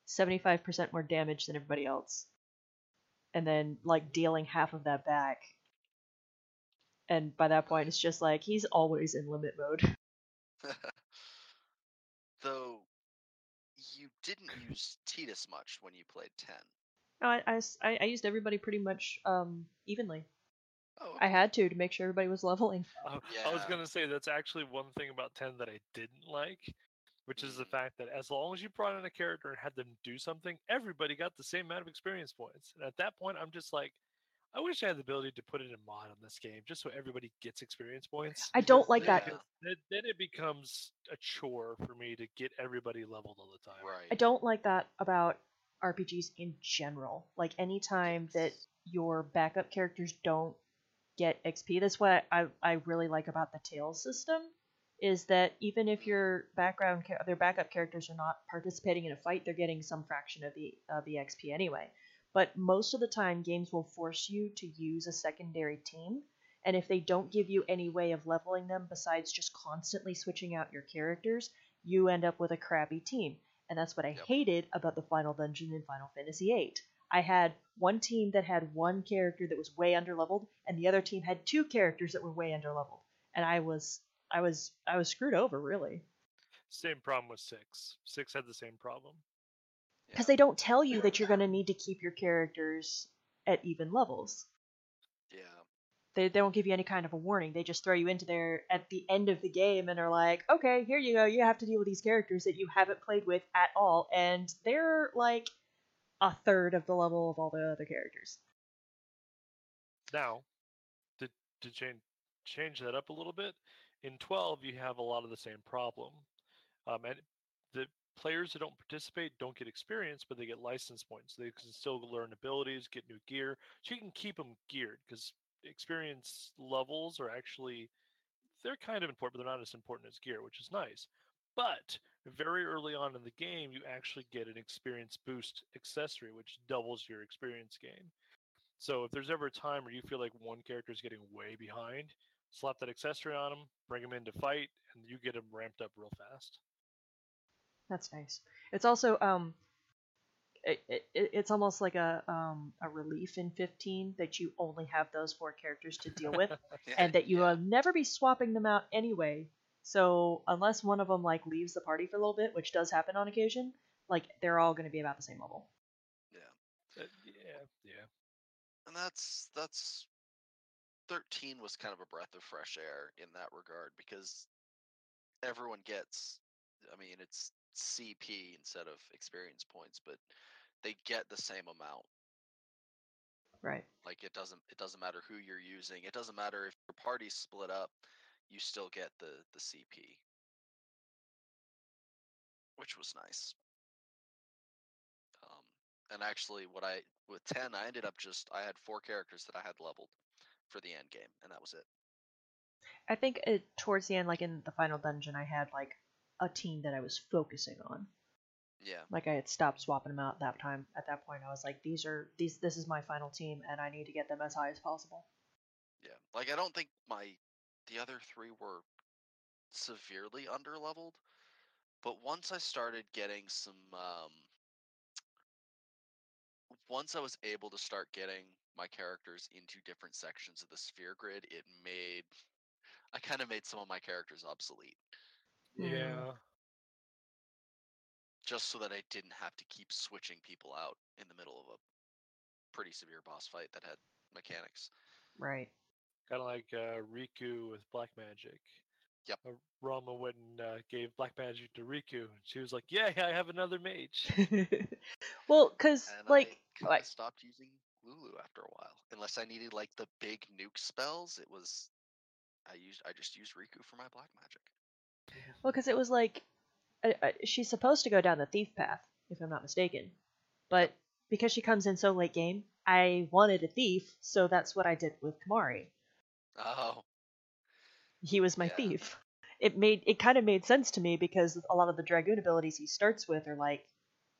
seventy-five percent more damage than everybody else, and then like dealing half of that back. And by that point, it's just like he's always in limit mode. <laughs> Though you didn't use Tidus much when you played ten. No, I, I s- I- I used everybody pretty much um evenly. Oh, I had to to make sure everybody was <laughs> leveling. I, I was gonna say that's actually one thing about ten that I didn't like, which is the Mhm. fact that as long as you brought in a character and had them do something, everybody got the same amount of experience points. And at that point, I'm just like, I wish I had the ability to put it in mod on this game, just so everybody gets experience points. I don't like then that. Then, then it becomes a chore for me to get everybody leveled all the time. right. I don't like that about RPGs in general. Like anytime that your backup characters don't get XP, that's what I, I really like about the Tales system. Is that even if your background their backup characters are not participating in a fight, they're getting some fraction of the of the XP anyway. But most of the time, games will force you to use a secondary team, and if they don't give you any way of leveling them besides just constantly switching out your characters, you end up with a crappy team. And that's what I Yep. hated about the final dungeon in Final Fantasy VIII. I had one team that had one character that was way underleveled, and the other team had two characters that were way underleveled. And I was I was I was screwed over really. Same problem with six. Six had the same problem. Because they don't tell you that you're gonna need to keep your characters at even levels. Yeah. They, they don't give you any kind of a warning. They just throw you into there at the end of the game and are like, okay, here you go. You have to deal with these characters that you haven't played with at all. And they're like a third of the level of all the other characters. Now, to to change change that up a little bit, in 12 you have a lot of the same problem, um, and the players who don't participate don't get experience, but they get license points. They can still learn abilities, get new gear, so you can keep them geared because experience levels are actually they're kind of important, but they're not as important as gear, which is nice. But very early on in the game, you actually get an experience boost accessory, which doubles your experience gain. So if there's ever a time where you feel like one character is getting way behind, slap that accessory on them, bring them into fight, and you get them ramped up real fast. That's nice. It's also um, it, it, it's almost like a um a relief in 15 that you only have those four characters to deal with, <laughs> and that you yeah. will never be swapping them out anyway. So unless one of them like leaves the party for a little bit, which does happen on occasion, like they're all going to be about the same level. Yeah. Uh, yeah, yeah. And that's that's 13 was kind of a breath of fresh air in that regard because everyone gets I mean it's CP instead of experience points, but they get the same amount. Right. Like it doesn't it doesn't matter who you're using. It doesn't matter if your party's split up, you still get the the CP. Which was nice. Um and actually what I with 10 I ended up just I had four characters that I had leveled for the end game and that was it. I think it, towards the end, like in the final dungeon, I had like a team that I was focusing on. Yeah. Like I had stopped swapping them out that time. At that point, I was like, these are these. This is my final team, and I need to get them as high as possible. Yeah. Like I don't think my the other three were severely underleveled, but once I started getting some um once I was able to start getting my characters into different sections of the sphere grid, it made I kind of made some of my characters obsolete. Yeah. just so that I didn't have to keep switching people out in the middle of a pretty severe boss fight that had mechanics. Right. Kind of like uh, Rikku with Black Magic. Yep. Uh, Ralma went and uh, gave Black Magic to Rikku. and She was like, "Yeah, I have another mage." <laughs> well, because And like, I kinda like stopped using Lulu after a while. Unless I needed like the big nuke spells, it was I used I just used Rikku for my black magic. Well, because it was like, uh, uh, she's supposed to go down the thief path, if I'm not mistaken, but because she comes in so late game, I wanted a thief, so that's what I did with Kimahri. Oh, He was my Yeah. thief. It made it kind of made sense to me because a lot of the dragoon abilities he starts with are like,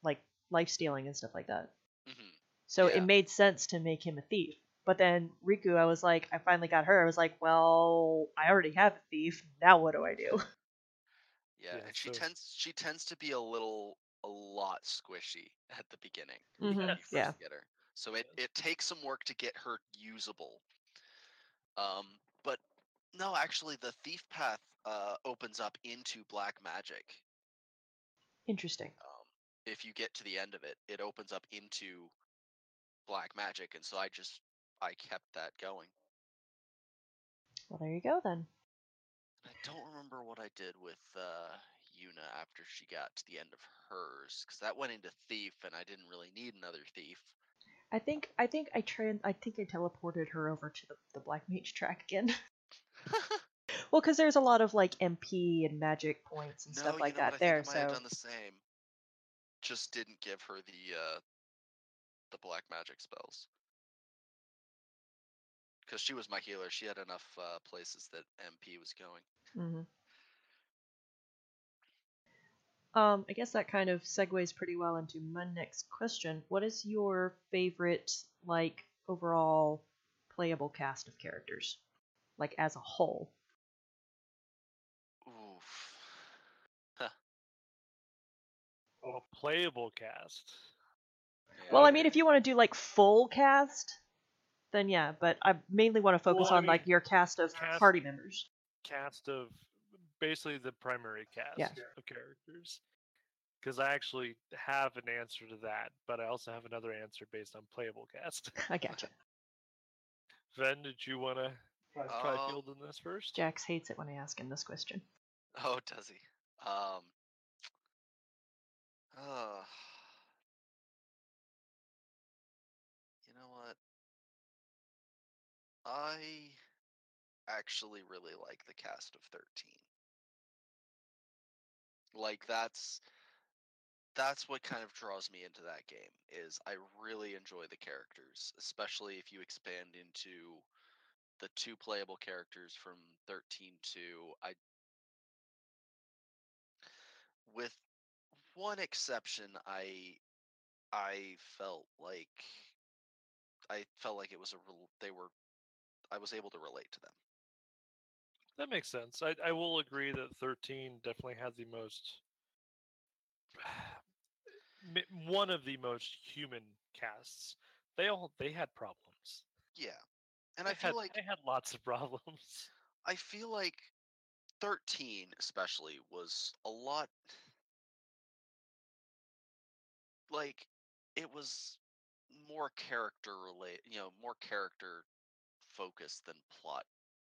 like life stealing and stuff like that. hmm So Yeah. it made sense to make him a thief. But then Rikku, I was like, I finally got her. I was like, well, I already have a thief. Now what do I do? <laughs> yeah, Yeah, and she so- tends she tends to be a little a lot squishy <laughs> at the beginning. Mhm, first yeah. get her. So it, it takes some work to get her usable. Um, but no, actually, the thief path uh, opens up into black magic. Interesting. Um, if you get to the end of it, it opens up into black magic, and so I just I kept that going. Well, there you go then. I don't remember what I did with uh, Yuna after she got to the end of hers, because that went into thief, and I didn't really need another thief. I think I think I tran I think I teleported her over to the, the black mage track again. <laughs> <laughs> well, because there's a lot of like MP and magic points and no, stuff like know that I there. think I might So have done the same. Just didn't give her the uh, the black magic spells. Because she was my healer, she had enough uh, places that MP was going. Mhm. Um, I guess that kind of segues pretty well into my next question. What is your favorite, like, overall playable cast of characters? Like, as a whole? Oof. A playable cast. Well, I mean, if you want to do, like, full cast, then yeah, but I mainly want to focus Well, I on, like, your cast of cast- party members. Cast of basically the primary cast Yeah. of characters. Because I actually have an answer to that, but I also have another answer based on playable cast. <laughs> I gotcha. <laughs> Ven, did you want to try Um, fielding this first? Jax hates it when I ask him this question. Oh, does he? Um. <sighs> Uh, I actually really like the cast of 13. Like that's that's what kind of draws me into that game is I really enjoy the characters, especially if you expand into the two playable characters from 13 to I with one exception I I felt like I felt like it was a they were I was able to relate to them. That makes sense. I, I will agree that 13 definitely had the most, <sighs> one of the most human casts. They all they had problems. Yeah. And I feel had, like they had lots of <laughs> problems. I feel like 13 especially was a lot <sighs> like it was more character relate you know more character focused than plot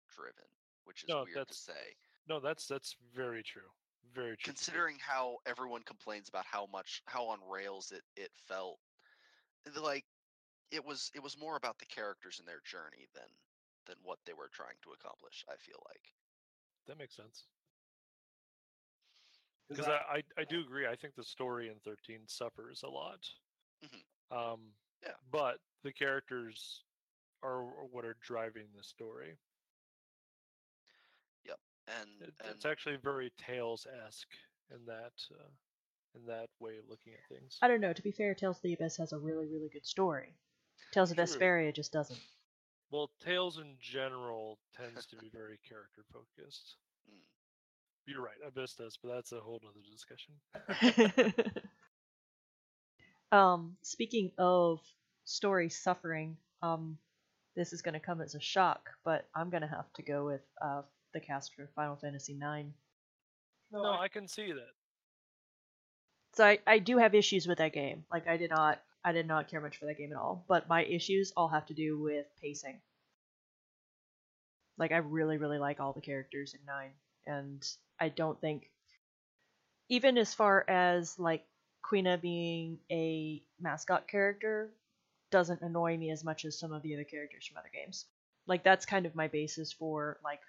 driven which is No, weird to say No, that's that's very true. Very true. considering how everyone complains about how much how on rails it it felt like it was it was more about the characters and their journey than than what they were trying to accomplish i feel like that makes sense. Because I, I I do agree. I think the story in 13 suffers a lot. Mhm. Um, Yeah. But the characters are what are driving the story. and It, and it's actually very Tales esque in that uh, in that way of looking at things. I don't know. To be fair, Tales of the Abyss has a really, really good story. Tales of True. Vesperia just doesn't. Well, Tales in general tends to be very character focused. mm, You're right, Abyss does, but that's a whole nother discussion. <laughs> um, speaking of story suffering, um, this is going to come as a shock, but I'm going to have to go with uh, the the cast for Final Fantasy IX. No, I can see that. So I, I do have issues with that game. Like I did not I did not care much for that game at all. But my issues all have to do with pacing. Like I really, really like all the characters in nine. And I don't think even as far as like Quina being a mascot character doesn't annoy me as much as some of the other characters from other games. Like that's kind of my basis for like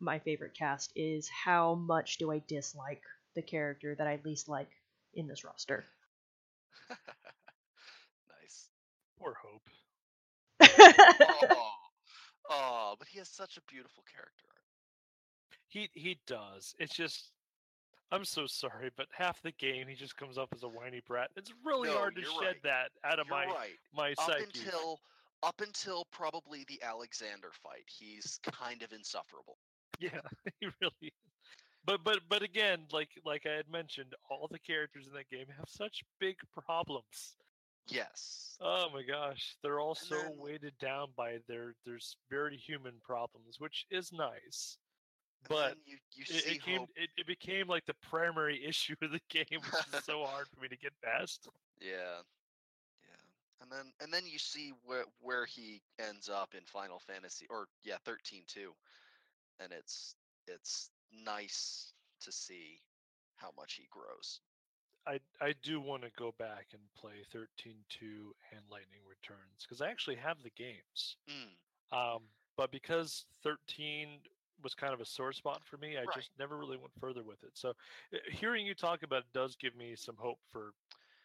my favorite cast is how much do I dislike the character that I least like in this roster. <laughs> nice. Poor Hope. <laughs> Oh, oh, but he has such a beautiful character. He he does. It's just I'm so sorry, but half the game he just comes up as a whiny brat. It's really No, hard to shed right. that out of You're my right. my Up psyche. until up until probably the Alexander fight, he's kind of insufferable. Yeah, <laughs> he really. Is. But but but again, like like I had mentioned, all the characters in that game have such big problems. Yes. Oh my gosh, they're all And so then- weighted down by their their very human problems, which is nice. But you you it, see it came it, it became like the primary <laughs> issue of the game, which is so hard for me to get past. <laughs> Yeah. Yeah. And then and then you see where where he ends up in Final Fantasy or yeah, 13 too. And it's it's nice to see how much he grows. I I do want to go back and play 13.2 and Lightning Returns because I actually have the games. Mm, Um, but because 13 was kind of a sore spot for me, I Right. just never really went further with it. So uh, hearing you talk about it does give me some hope for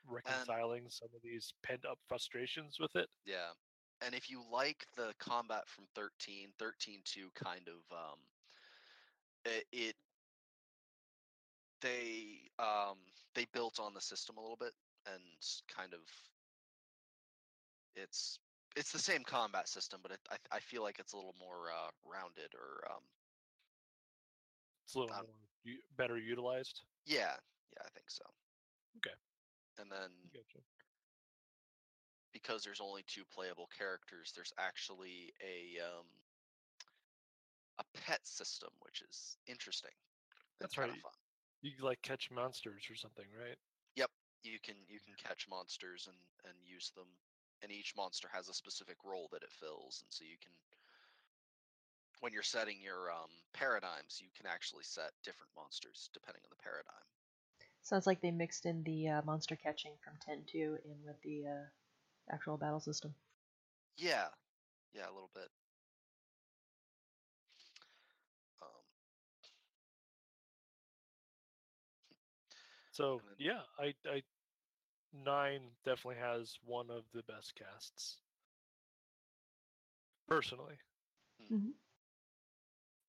reconciling some of these pent up frustrations with it. yeah. And if you like the combat from 13, 13 2 kind of um it, it they um they built on the system a little bit and kind of it's it's the same combat system but it, I, I feel like it's a little more uh, rounded or um It's a little Um, more better utilized. yeah yeah i think so Okay. and then Gotcha. because there's only two playable characters there's actually a um a pet system which is interesting That's right. fun You like catch monsters or something, right? Yep. You can you can catch monsters and and use them and each monster has a specific role that it fills and so you can when you're setting your um paradigms you can actually set different monsters depending on the paradigm Sounds like they mixed in the uh, monster catching from 10.2 in with the uh, actual battle system. yeah yeah a little bit um So then- yeah, I I nine definitely has one of the best casts. Personally, Mhm.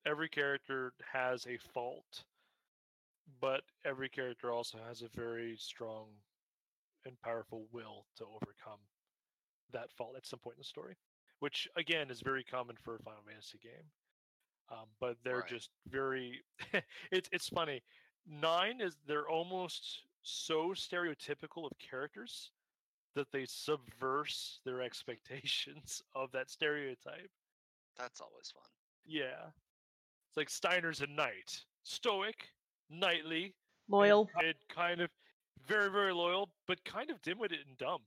Every character has a fault, but every character also has a very strong and powerful will to overcome that fault at some point in the story, which again is very common for a Final Fantasy game. Um, but they're Right. just very. <laughs> it's it's funny. Nine is they're almost so stereotypical of characters that they subverse their <laughs> expectations of that stereotype. that's always fun Yeah. It's like Steiner's a knight. Stoic, knightly, Loyal. and kind of very, very loyal, but kind of dim-witted and dumb.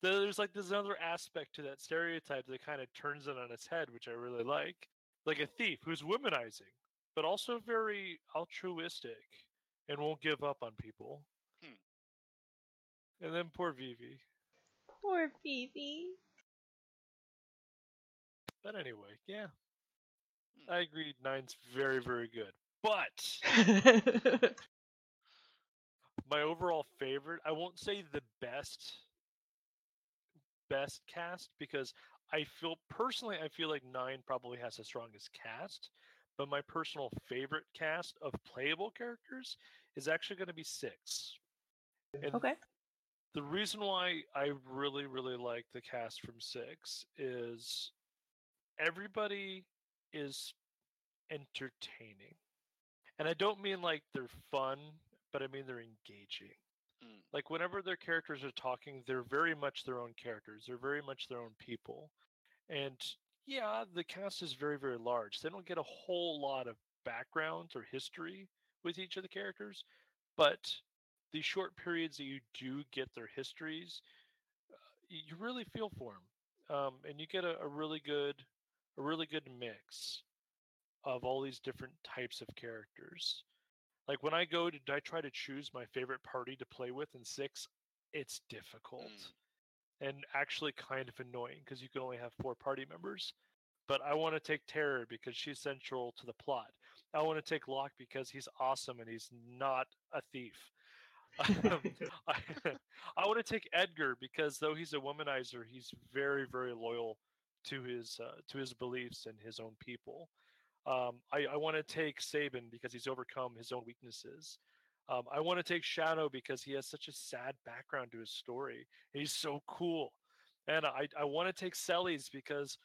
There's like there's another aspect to that stereotype that kind of turns it on its head, which I really like. Like a thief who's womanizing, but also very altruistic and won't give up on people. Hmm. And then poor Vivi. Poor Phoebe. But anyway, yeah. Hmm. I agree nine's very, very good. But <laughs> my overall favorite i won't say the best best cast because i feel personally i feel like nine probably has the strongest cast but my personal favorite cast of playable characters is actually going to be six and okay. the reason why i really really like the cast from six is everybody is entertaining and i don't mean like they're fun but i mean they're engaging. Mm, like whenever their characters are talking they're very much their own characters they're very much their own people and yeah the cast is very very large. They don't get a whole lot of background or history with each of the characters, but the short periods that you do get their histories, uh, you really feel for them, um, and you get a, a really good, a really good mix of all these different types of characters. Like when I go to, I try to choose my favorite party to play with in six. It's difficult Mm. and actually kind of annoying because you can only have four party members. But I want to take Terra because she's central to the plot. I want to take Locke because he's awesome and he's not a thief. Um, <laughs> <laughs> I, I want to take Edgar because though he's a womanizer, he's very, very loyal to his uh, to his beliefs and his own people. Um, I, I want to take Sabin because he's overcome his own weaknesses. Um, I want to take Shadow because he has such a sad background to his story. He's so cool. And I, I want to take Celes because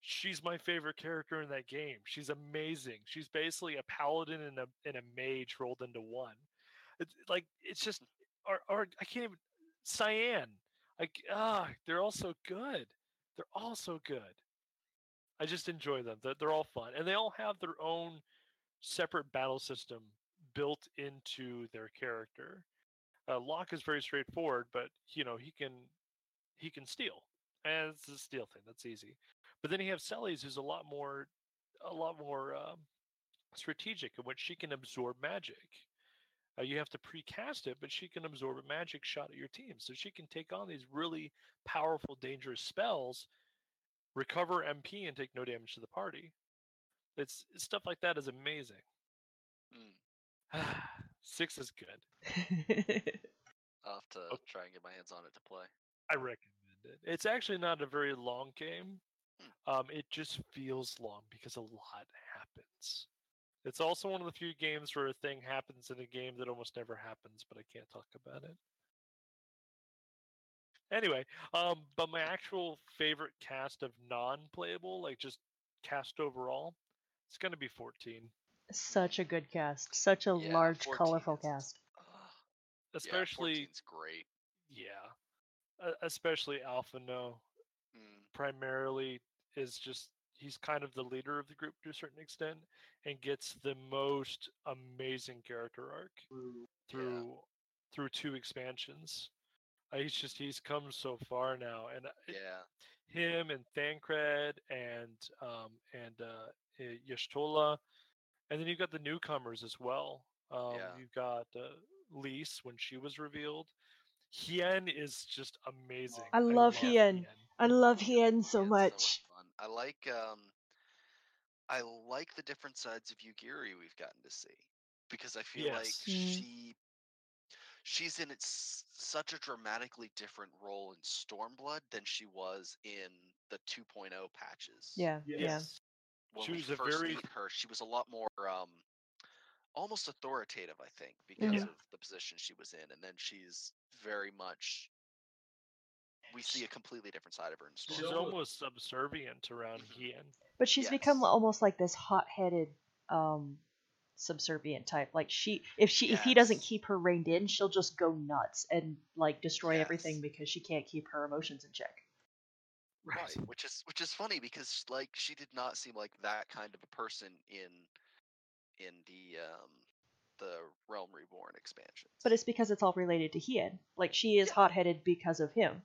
she's my favorite character in that game. She's amazing. She's basically a paladin and a, and a mage rolled into one. It's like, it's just, or, or I can't even, Cyan. Like, ah, they're all so good. They're all so good. I just enjoy them. They're, they're all fun. And they all have their own separate battle system built into their character. Uh, Locke is very straightforward, but you know he can he can steal, and it's a steal thing. That's easy. But then you have Celes, who's a lot more a lot more um, strategic in which she can absorb magic. Uh, you have to precast it, but she can absorb a magic shot at your team, so she can take on these really powerful, dangerous spells, recover MP, and take no damage to the party. It's stuff like that is amazing. Mm. <sighs> Six is good. <laughs> I'll have to Oh. try and get my hands on it to play. I recommend it. It's actually not a very long game. Um, it just feels long because a lot happens. It's also one of the few games where a thing happens in a game that almost never happens, but I can't talk about it. Anyway, um, but my actual favorite cast of non-playable, like just cast overall, it's gonna be 14. Such a good cast. Such a Yeah, large, 14 colorful cast. Especially, yeah, 14's great. yeah, uh, especially Alphinaud. Mm. primarily is just he's kind of the leader of the group to a certain extent and gets the most amazing character arc through through two expansions. Uh, he's just he's come so far now, and uh, Yeah. him and Thancred and um and uh Y'shtola, and then you've got the newcomers as well. Um, Yeah. You've got uh, Lyse when she was revealed. Hien is just amazing. I love Hien. I love Hien so Yeah, much. fun. I like um I like the different sides of Yugiri we've gotten to see because I feel like Yes. Mm. she she's in it's such a dramatically different role in Stormblood than she was in the 2.0 patches. Yeah, yeah. Yes. When She we was a first very- meet her, she was a lot more um almost authoritative, I think, because Mhm. of the position she was in, and then she's very much we see a completely different side of her in She's almost subservient around Mhm. Hien. But she's become almost like this hot-headed, um, subservient type. Like she, if she, if he doesn't keep her reined in, she'll just go nuts and like destroy everything because she can't keep her emotions in check. Right, which is which is funny because like she did not seem like that kind of a person in in the um the Realm Reborn expansion. But it's because it's all related to Hien. Like she is Yeah. hot-headed because of him,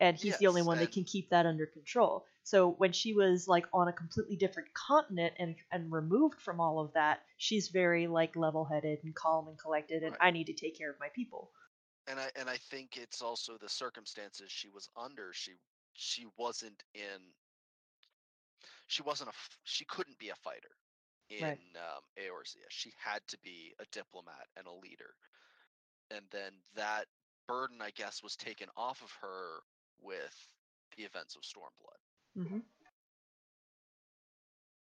and he's the only Yes, one that can keep that under control. So when she was like on a completely different continent and and removed from all of that, she's very like level-headed and calm and collected, and Right. I need to take care of my people. and I and I think it's also the circumstances she was under. She she wasn't in. She wasn't a She couldn't be a fighter in Right. um, Eorzea. She had to be a diplomat and a leader, and then that burden, I guess, was taken off of her with the events of Stormblood. hmm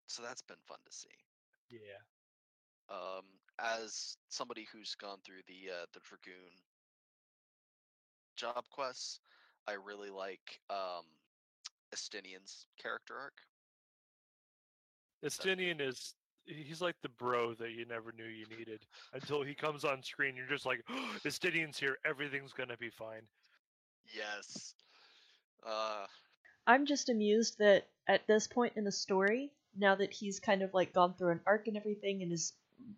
So that's been fun to see. Yeah. um, as somebody who's gone through the uh, the dragoon job quests, I really like um, Estinian's character arc. Estinian is he's like the bro that you never knew you needed until he comes on screen. You're just like, oh, <gasps> Estinian's here. Everything's gonna be fine. Yes. Uh, I'm just amused that at this point in the story, now that he's kind of like gone through an arc and everything and is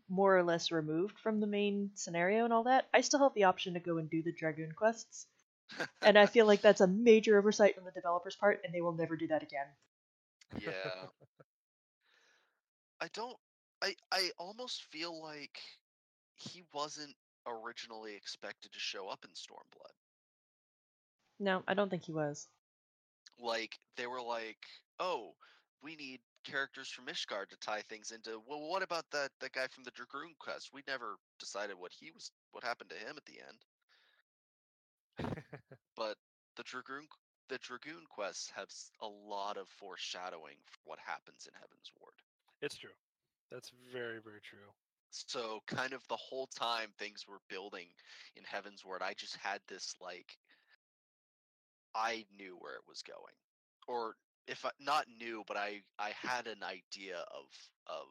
more or less removed from the main scenario and all that, I still have the option to go and do the Dragoon quests. <laughs> And I feel like that's a major oversight on the developers' part, and they will never do that again. yeah. I don't. I I almost feel like he wasn't originally expected to show up in Stormblood. No, I don't think he was. Like they were like, "Oh, we need characters from Ishgard to tie things into." Well, what about that that guy from the Dragoon quest? We never decided what he was, what happened to him at the end. <laughs> But the Dragoon the Dragoon quests have a lot of foreshadowing for what happens in Heavensward. it's true. That's very very true. So kind of the whole time things were building in Heavensward, I just had this like I knew where it was going. Or if I, not knew, but I I had an idea of of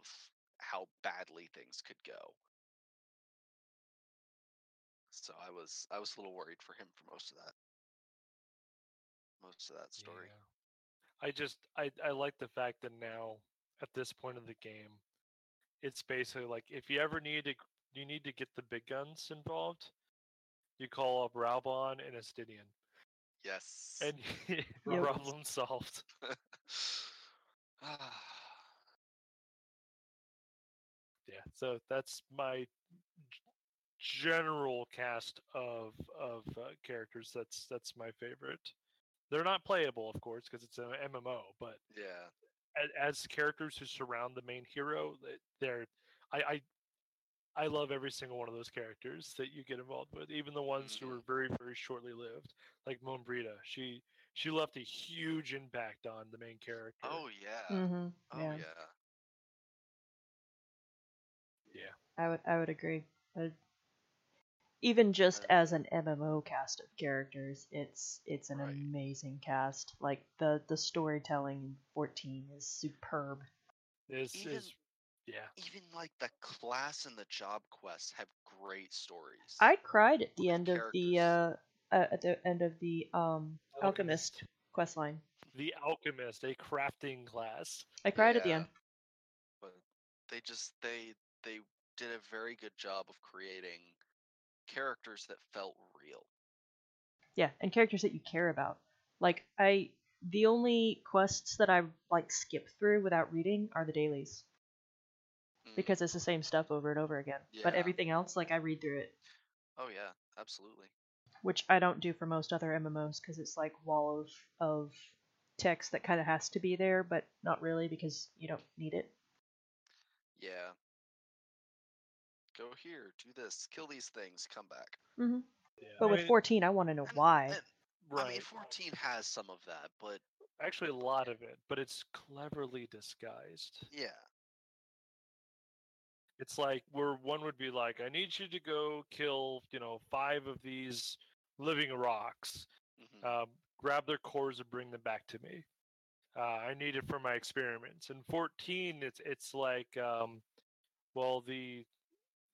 how badly things could go. So I was I was a little worried for him for most of that. Most of that story. Yeah. I just I I like the fact that now at this point of the game, it's basically like if you ever need to you need to get the big guns involved, you call up Raubahn and Estinian, Yes. and <laughs> Yep. problem solved. Ah, <sighs> Yeah, so that's my g- general cast of of uh, characters. That's that's my favorite. They're not playable, of course, because it's an MMO. But yeah. a- as characters who surround the main hero, they're I, I I love every single one of those characters that you get involved with, even the ones who Mhm. are very very shortly lived, like Moenbryda. She she left a huge impact on the main character. Oh yeah. Mm-hmm. Oh yeah. yeah. I would I would agree. Even just Uh, as an MMO cast of characters, it's it's an Right. amazing cast. Like the the storytelling in 14 is superb. This even- is yeah. Even like the class and the job quests have great stories. I cried at the With end of the uh, uh at the end of the um alchemist quest line. The alchemist, a crafting class. I cried at the end. but they just they they did a very good job of creating characters that felt real. Yeah, and characters that you care about. Like I the only quests that I like skip through without reading are the dailies. Because it's the same stuff over and over again. But everything else like I read through it. Oh yeah, absolutely. which I don't do for most other MMOs because it's like wall of of text that kind of has to be there, but not really because you don't need it. Yeah. Go here, do this, kill these things, come back. hmm Yeah. But I with mean, 14, I want to know And- why. and, I mean, 14 has some of that, but Actually, a lot of it, but it's cleverly disguised. yeah, It's like where one would be like, "I need you to go kill, you know, five of these living rocks. mhm, Um, grab their cores and bring them back to me. Uh, I need it for my experiments." And 14, it's it's like, um, well, the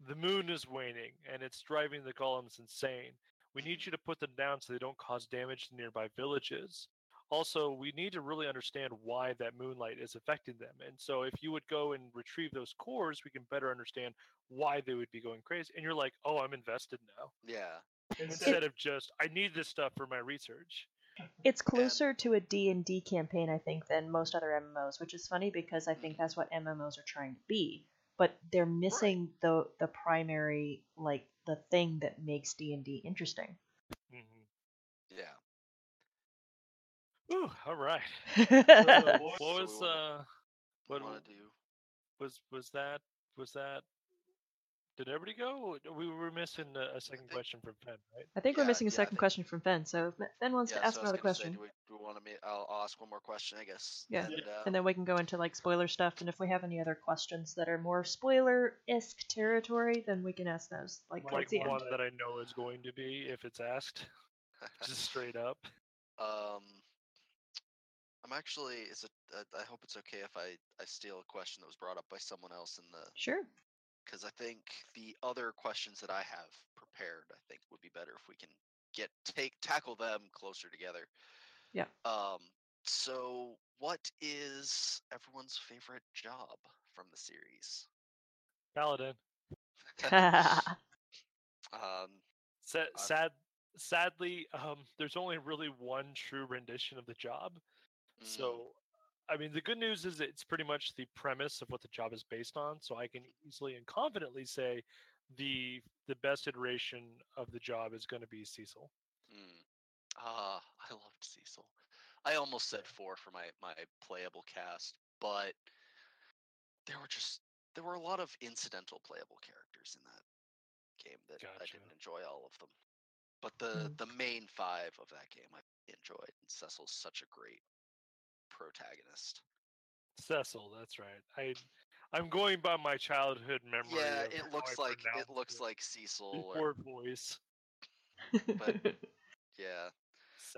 the moon is waning and it's driving the golems insane. We need you to put them down so they don't cause damage to nearby villages. Also, we need to really understand why that moonlight is affecting them. And so, if you would go and retrieve those cores, we can better understand why they would be going crazy. And you're like, oh, I'm invested now. yeah, Instead of just, I need this stuff for my research. It's closer to a D&D campaign, I think, than most other MMOs, which is funny because I think mm-hmm. that's what MMOs are trying to be. But they're missing the the primary like the thing that makes D&D interesting. Ooh, all right. So, <laughs> what So was uh, what want to do? was was that was that? Did everybody go? We were missing a, a second think- question from Fen, right? I think we're missing a yeah, second think- question from Fen. So if Fen wants Yeah, to ask so I was another gonna say, question, do we, do we want to? Ma- I'll, I'll ask one more question, I guess. Yeah. And, uh, and then we can go into like spoiler stuff. And if we have any other questions that are more spoiler-esque territory, then we can ask those like Like one end. that I know is going to be if it's asked, <laughs> just straight up. <laughs> Um, I'm actually. Is it? Uh, I hope it's okay if I I steal a question that was brought up by someone else in the Sure. because I think the other questions that I have prepared, I think would be better if we can get take tackle them closer together. Yeah. Um, So, what is everyone's favorite job from the series? Paladin. <laughs> <laughs> Um, Sa- sad, sadly, um, there's only really one true rendition of the job. Mm, So, I mean, the good news is it's pretty much the premise of what the job is based on. So I can easily and confidently say the the best iteration of the job is going to be Cecil. mm. Ah, <laughs> I loved Cecil. I almost said four for my my playable cast, but there were just there were a lot of incidental playable characters in that game that I didn't enjoy all of them. But the Mm. the main five of that game I enjoyed. And Cecil's such a great protagonist. Cecil, that's right. I I'm going by my childhood memory. Yeah, it looks I like it looks like Cecil. Or, poor voice. <laughs> yeah, Ce-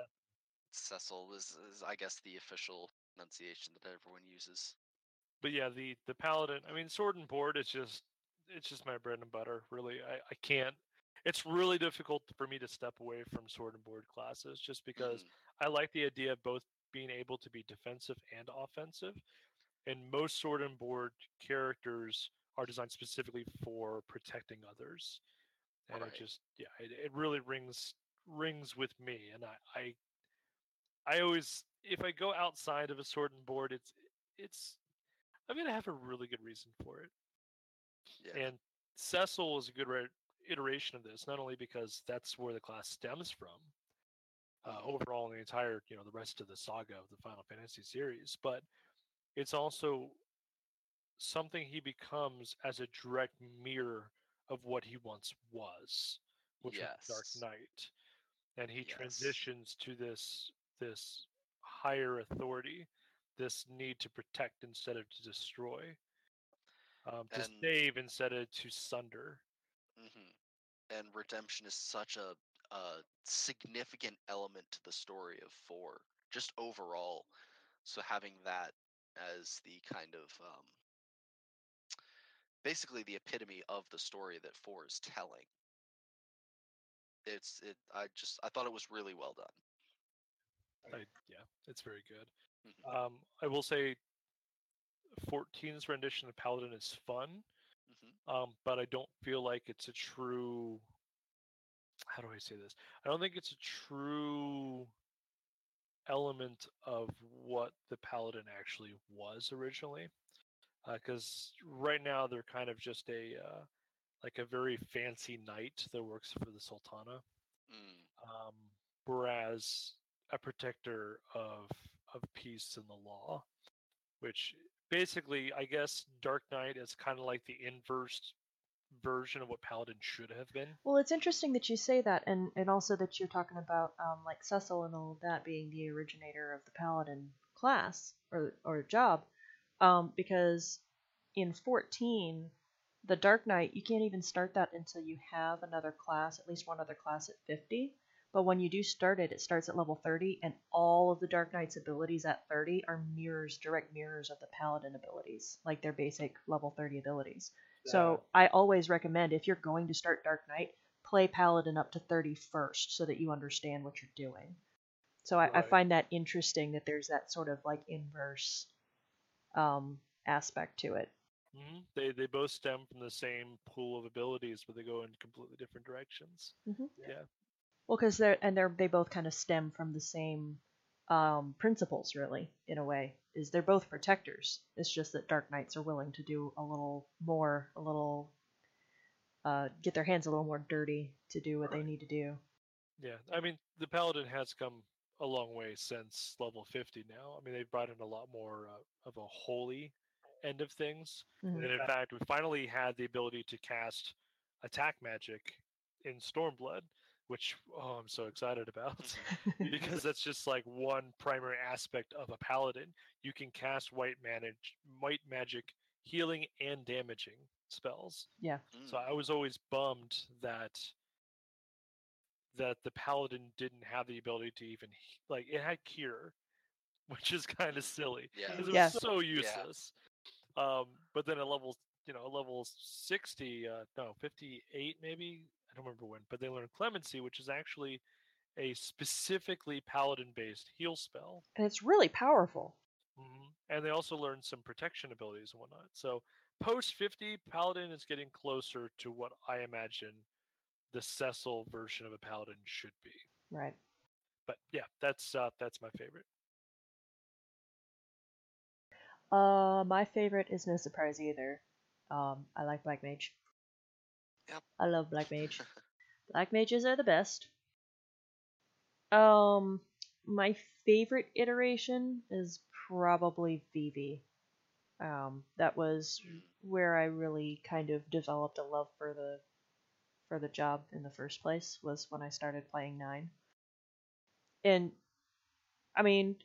Cecil is, is I guess the official pronunciation that everyone uses. But yeah, the the paladin. I mean, sword and board. It's just it's just my bread and butter. Really, I I can't. It's really difficult for me to step away from sword and board classes just because Mm, I like the idea of both being able to be defensive and offensive. And most sword and board characters are designed specifically for protecting others. And Right. it just yeah, it, it really rings rings with me. And I, I I always if I go outside of a sword and board, it's it's I'm gonna have a really good reason for it. yeah, And Cecil is a good re- iteration of this, not only because that's where the class stems from, uh, overall in the entire, you know, the rest of the saga of the Final Fantasy series, but it's also something he becomes as a direct mirror of what he once was, which was Dark Yes. Knight, and he Yes. transitions to this this higher authority, this need to protect instead of to destroy, um, to And- save instead of to sunder. hmm and redemption is such a, a significant element to the story of four, just overall. So having that as the kind of um, basically the epitome of the story that four is telling. It's it. I just I thought it was really well done. I, yeah, it's very good. Mhm. Um, I will say, 14's rendition of Paladin is fun, hmm um, but I don't feel like it's a true. How do I say this? I don't think it's a true element of what the Paladin actually was originally. Because right now they're kind of just a uh, like a very fancy knight that works for the Sultana. Mm, um, whereas a protector of of peace and the law, which basically, I guess, Dark Knight is kind of like the inverse version of what Paladin should have been. Well, it's interesting that you say that, and, and also that you're talking about um, like Cecil and all of that being the originator of the paladin class or or job, um, because in 14, the Dark Knight you can't even start that until you have another class, at least one other class at 50. But when you do start it, it starts at level 30, and all of the Dark Knight's abilities at 30 are mirrors, direct mirrors of the Paladin abilities, like their basic level 30 abilities. So I always recommend if you're going to start Dark Knight, play Paladin up to 30 first so that you understand what you're doing. So I, I find that interesting that there's that sort of like inverse um, aspect to it. hmm They they both stem from the same pool of abilities, but they go in completely different directions. Mhm. Yeah. Well, because they're and they're they both kind of stem from the same um, principles, really, in a way. Is they're both protectors. It's just that Dark Knights are willing to do a little more, a little, uh, get their hands a little more dirty to do what they need to do. Yeah, I mean the Paladin has come a long way since level 50 now. I mean they've brought in a lot more uh, of a holy end of things. Mhm. And in fact, we finally had the ability to cast attack magic in Stormblood, which oh, I'm so excited about <laughs> because <laughs> that's just like one primary aspect of a paladin. You can cast white manage white magic healing and damaging spells. Yeah. So mm, I was always bummed that that the paladin didn't have the ability to even like it had cure, <laughs> which is kind Mm, of silly yeah. because it Yeah. was so useless. Um, but then at level you know level sixty, uh, no fifty eight maybe I don't remember when, but they learned clemency, which is actually a specifically paladin-based heal spell, And it's really powerful. hmm and they also learn some protection abilities and whatnot. So post 50, paladin is getting closer to what I imagine the Cecil version of a paladin should be. Right. But yeah, that's uh, that's my favorite. Uh, my favorite is no surprise either. Um, I like Black Mage. Yep. I love Black <laughs> Mage. Black Mages are the best. Um, my favorite iteration is probably Vivi. Um, that was where I really kind of developed a love for the for the job in the first place was when I started playing nine. And I mean,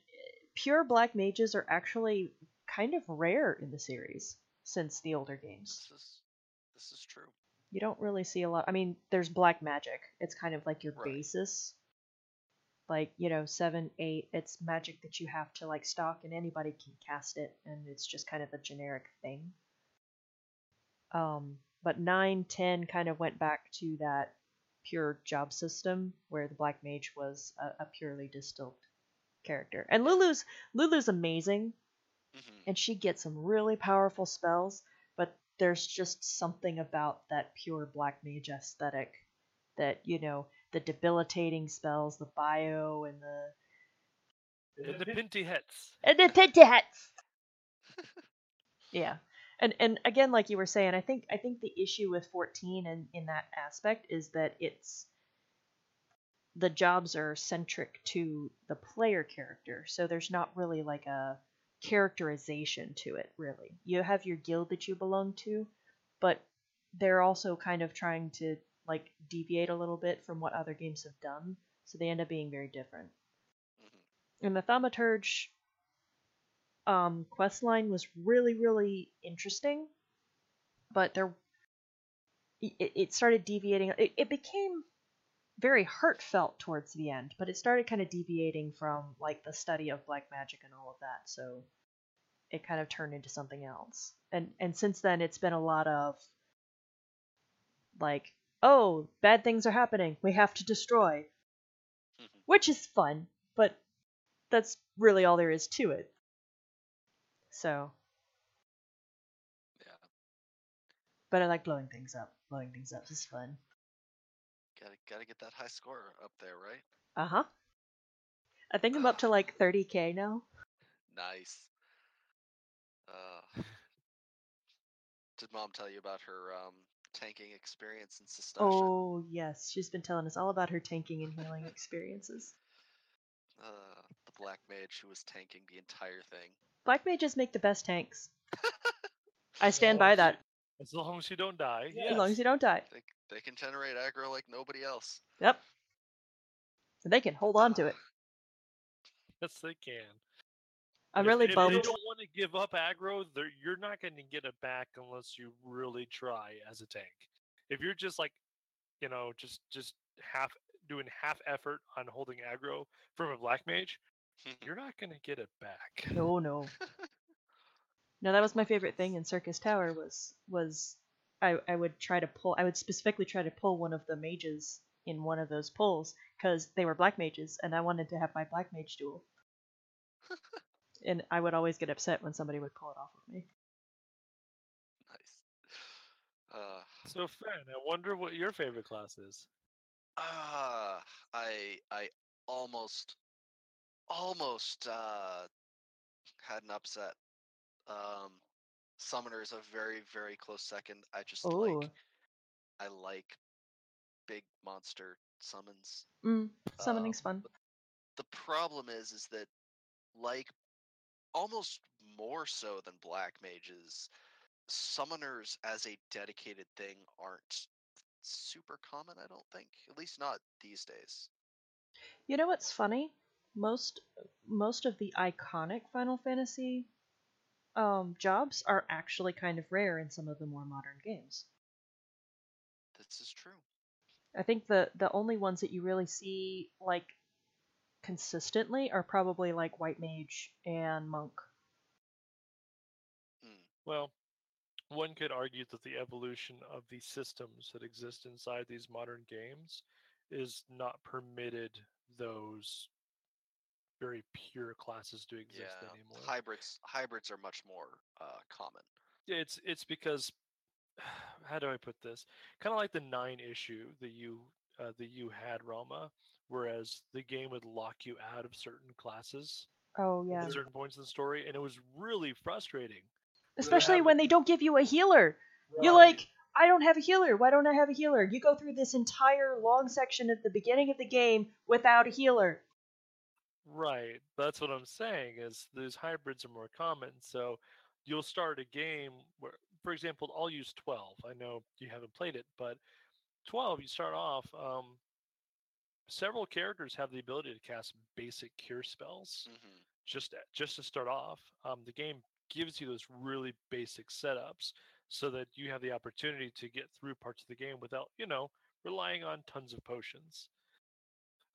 pure black mages are actually kind of rare in the series since the older games. This is this is true. You don't really see a lot. I mean, there's black magic. It's kind of like your Right. basis. Like, you know, 7, 8, it's magic that you have to like stock and anybody can cast it and it's just kind of a generic thing. Um, but 9, 10 kind of went back to that pure job system where the black mage was a, a purely distilled character. And Lulu's Lulu's amazing hmm and she gets some really powerful spells, there's just something about that pure black mage aesthetic that, you know, the debilitating spells, the bio and the And the Pinty Hets. and the tinty hats. <laughs> yeah. And and again like you were saying, I think I think the issue with 14 and in that aspect is that it's the jobs are centric to the player character. So there's not really like a characterization to it really. You have your guild that you belong to, but they're also kind of trying to like deviate a little bit from what other games have done, so they end up being very different. hmm And the Thaumaturge um, quest line was really, really interesting, but there it, it started deviating. It, it became very heartfelt towards the end, but it started kind of deviating from like the study of black magic and all of that. So it kind of turned into something else. And and since then, it's been a lot of like, oh, bad things are happening. We have to destroy hmm which is fun, but that's really all there is to it. So, Yeah, but I like blowing things up. Blowing things up is fun. Gotta gotta get that high score up there, right? Uh huh. I think I'm up to <sighs> like 30k now. Nice. Uh, <sighs> did mom tell you about her um, tanking experience in Sastasha? Oh, yes. She's been telling us all about her tanking and healing experiences. Uh, the black mage who was tanking the entire thing. Black mages make the best tanks. <laughs> I stand by that. As long as you don't die. As long as you don't die. They c- they can generate aggro like nobody else. Yep. And they can hold on to it. <sighs> Yes, they can. I'm If- really if bummed. they don't want to give up aggro, you're not going to get it back unless you really try as a tank. If you're just like, you know, just just half doing half effort on holding aggro from a black mage, <laughs> you're not going to get it back. No, no. <laughs> No, that was my favorite thing in Syrcus Tower was was I I would try to pull I would specifically try to pull one of the mages in one of those pulls because they were black mages and I wanted to have my black mage duel. <laughs> and I would always get upset when somebody would pull it off of me. Nice. Uh, So, Fen, I wonder what your favorite class is. ah, I I almost almost uh had an upset. Um, summoner is a very very close second. I just Oh, like I like big monster summons. mm, summoning's Um, fun. the problem is is that like almost more so than black mages summoners as a dedicated thing aren't super common i don't think at least not these days You know what's funny? Most most of the iconic Final Fantasy um, jobs are actually kind of rare in some of the more modern games. this is true I think the the only ones that you really see like consistently are probably like White Mage and Monk. Mm, Well, one could argue that the evolution of the systems that exist inside these modern games is not permitted those very pure classes do exist yeah, anymore. hybrids hybrids are much more uh, common. Yeah, it's it's because <sighs> how do I put this? Kind of like the nine issue that you uh, that you had, Ralma, whereas the game would lock you out of certain classes Oh yeah. at certain points in the story, and it was really frustrating. Especially when they don't give you a healer. You're like, I don't have a healer. Why don't I have a healer? You go through this entire long section at the beginning of the game without a healer. Right. That's what I'm saying is those hybrids are more common. So you'll start a game where for example, I'll use 12. I know you haven't played it, but 12 you start off um several characters have the ability to cast basic cure spells hmm just to- just to start off. Um the game gives you those really basic setups so that you have the opportunity to get through parts of the game without, you know, relying on tons of potions.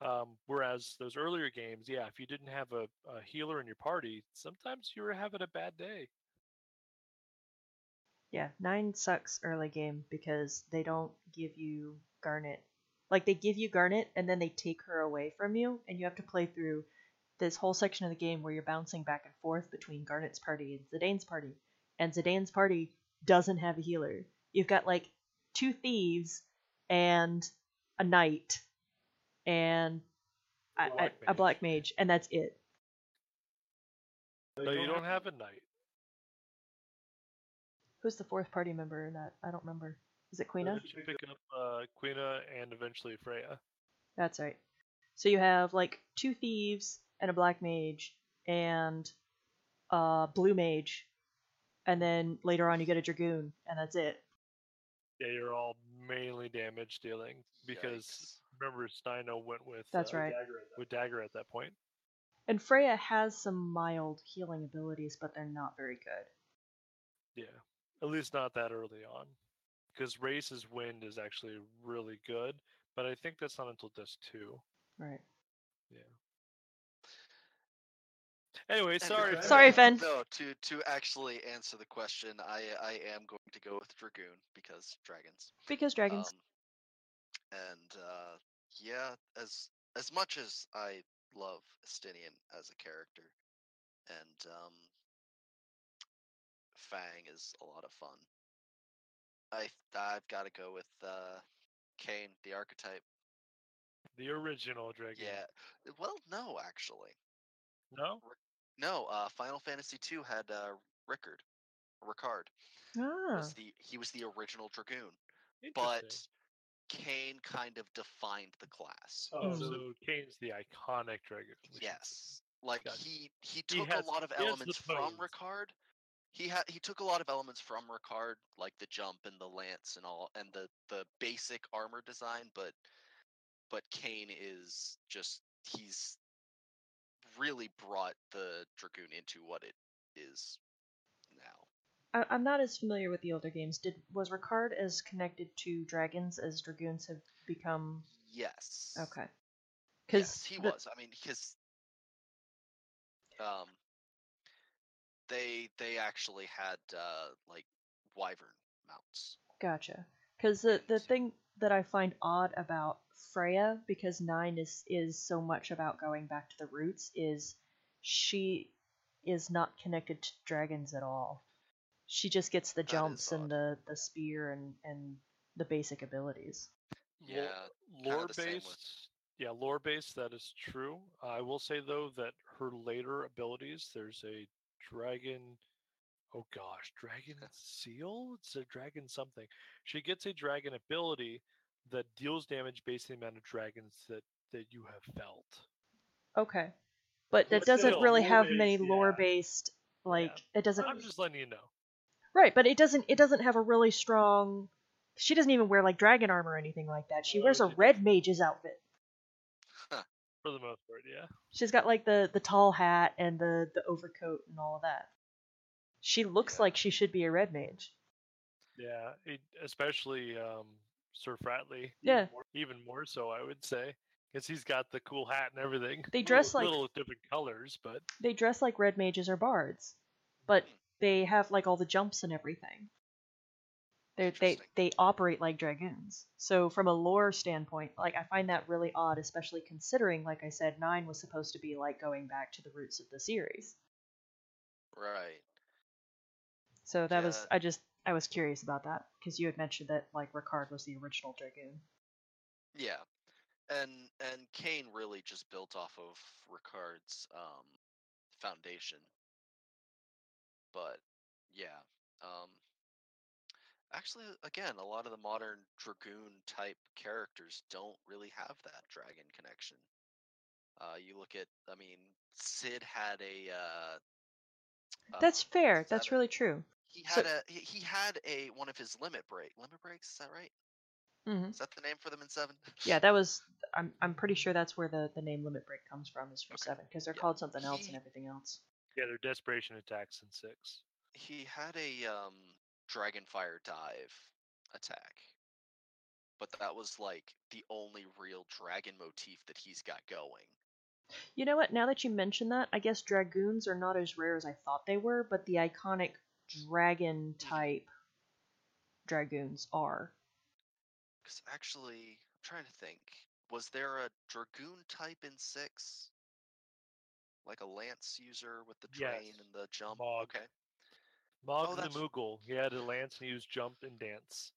Um, whereas those earlier games, yeah, if you didn't have a, a healer in your party, sometimes you were having a bad day. Yeah, nine sucks early game because they don't give you Garnet. Like they give you Garnet and then they take her away from you, and you have to play through this whole section of the game where you're bouncing back and forth between Garnet's party and Zidane's party. And Zidane's party doesn't have a healer. You've got like two thieves and a knight and a, a, Black a black mage, and that's it. No, you don't have a knight. Who's the fourth party member in that? I don't remember. Is it So Quina? You pick up uh, Quina and eventually Freya. That's right. So you have like two thieves and a black mage and a blue mage, and then later on you get a dragoon, and that's it. Yeah, you're all mainly damage dealing because Yikes. Remember Steiner went with That's uh, right. with dagger at that point. And Freya has some mild healing abilities, but they're not very good. Yeah, at least not that early on, because Reis's Wind is actually really good, but I think that's not until disc two. Right. Yeah. Anyway, sorry. Anyway, Sorry, Fen. No, to to actually answer the question, I I am going to go with Dragoon because dragons. Because dragons. Um, and uh, yeah, as as much as I love Estinian as a character, and um, Fang is a lot of fun. I I've got to go with uh, Kain, the archetype. The original dragon. Yeah. Well, no, actually, No. no. Uh, Final Fantasy II had uh, Rickard, Ricard. ah. Was the he was the original Dragoon, but. Kain kind of defined the class. Oh, Mm. so Kain's the iconic dragon. we should say. Yes, like Gotcha. he he He took has- a lot of he has the elements from. Ricard. He had he took a lot of elements from Ricard, like the jump and the lance and all, and the the basic armor design. But but Kain is just he's really brought the dragoon into what it is now. I, I'm not as familiar with the older games. Did was Ricard as connected to dragons as dragoons have become? Yes. Okay. Yes, he the- was. I mean, because um, they they actually had uh like wyvern mounts. Gotcha. Because the the thing that I find odd about Freya, because nine is is so much about going back to the roots, is she is not connected to dragons at all. She just gets the jumps and the the spear and and the basic abilities. Yeah, lore the with- based yeah lore based that is true. I will say though that her later abilities there's a dragon oh gosh dragon <laughs> seal? It's a dragon something. She gets a dragon ability that deals damage based on the amount of dragons that that you have felt. Okay, but that But doesn't still, really have lore-based, many yeah. lore based like it doesn't i'm just letting you know right, but it doesn't it doesn't have a really strong. She doesn't even wear like dragon armor or anything like that. She wears a red mage's outfit. for the most part yeah She's got like the the tall hat and the the overcoat and all of that. She looks Yeah. like she should be a red mage. yeah it, especially um sir fratley Yeah. even more so i would say because he's got the cool hat and everything They dress like little different colors but they dress like red mages or bards, but they have like all the jumps and everything. They're, they they operate like dragoons. So from a lore standpoint, like I find that really odd, especially considering, like I said, nine was supposed to be like going back to the roots of the series. Right. So that was I just I was curious about that because you had mentioned that like Ricard was the original dragoon. Yeah. And and Kain really just built off of Ricard's um foundation. But yeah. Um actually again, a lot of the modern dragoon type characters don't really have that dragon connection. Uh you look at I mean Cid had a uh That's um, fair. That's that a- really true. he so- had a he, he had a one of his limit break limit breaks, is that right? hmm Is that the name for them in seven? Yeah, that was. I'm I'm pretty sure that's where the the name Limit Break comes from. Is from Okay. seven because they're Yeah. called something else He- and everything else. Yeah, their desperation attacks in six. he had a um dragonfire dive attack but that was like the only real dragon motif that he's got going You know what? Now that you mention that, I guess dragoons are not as rare as I thought they were, but the iconic dragon type dragoons are. because actually i'm trying to think was there a dragoon type in six like a lance user with the train Yes, and the jump Mog. okay Mog the that's- Moogle. He had a lance and he used jump and dance.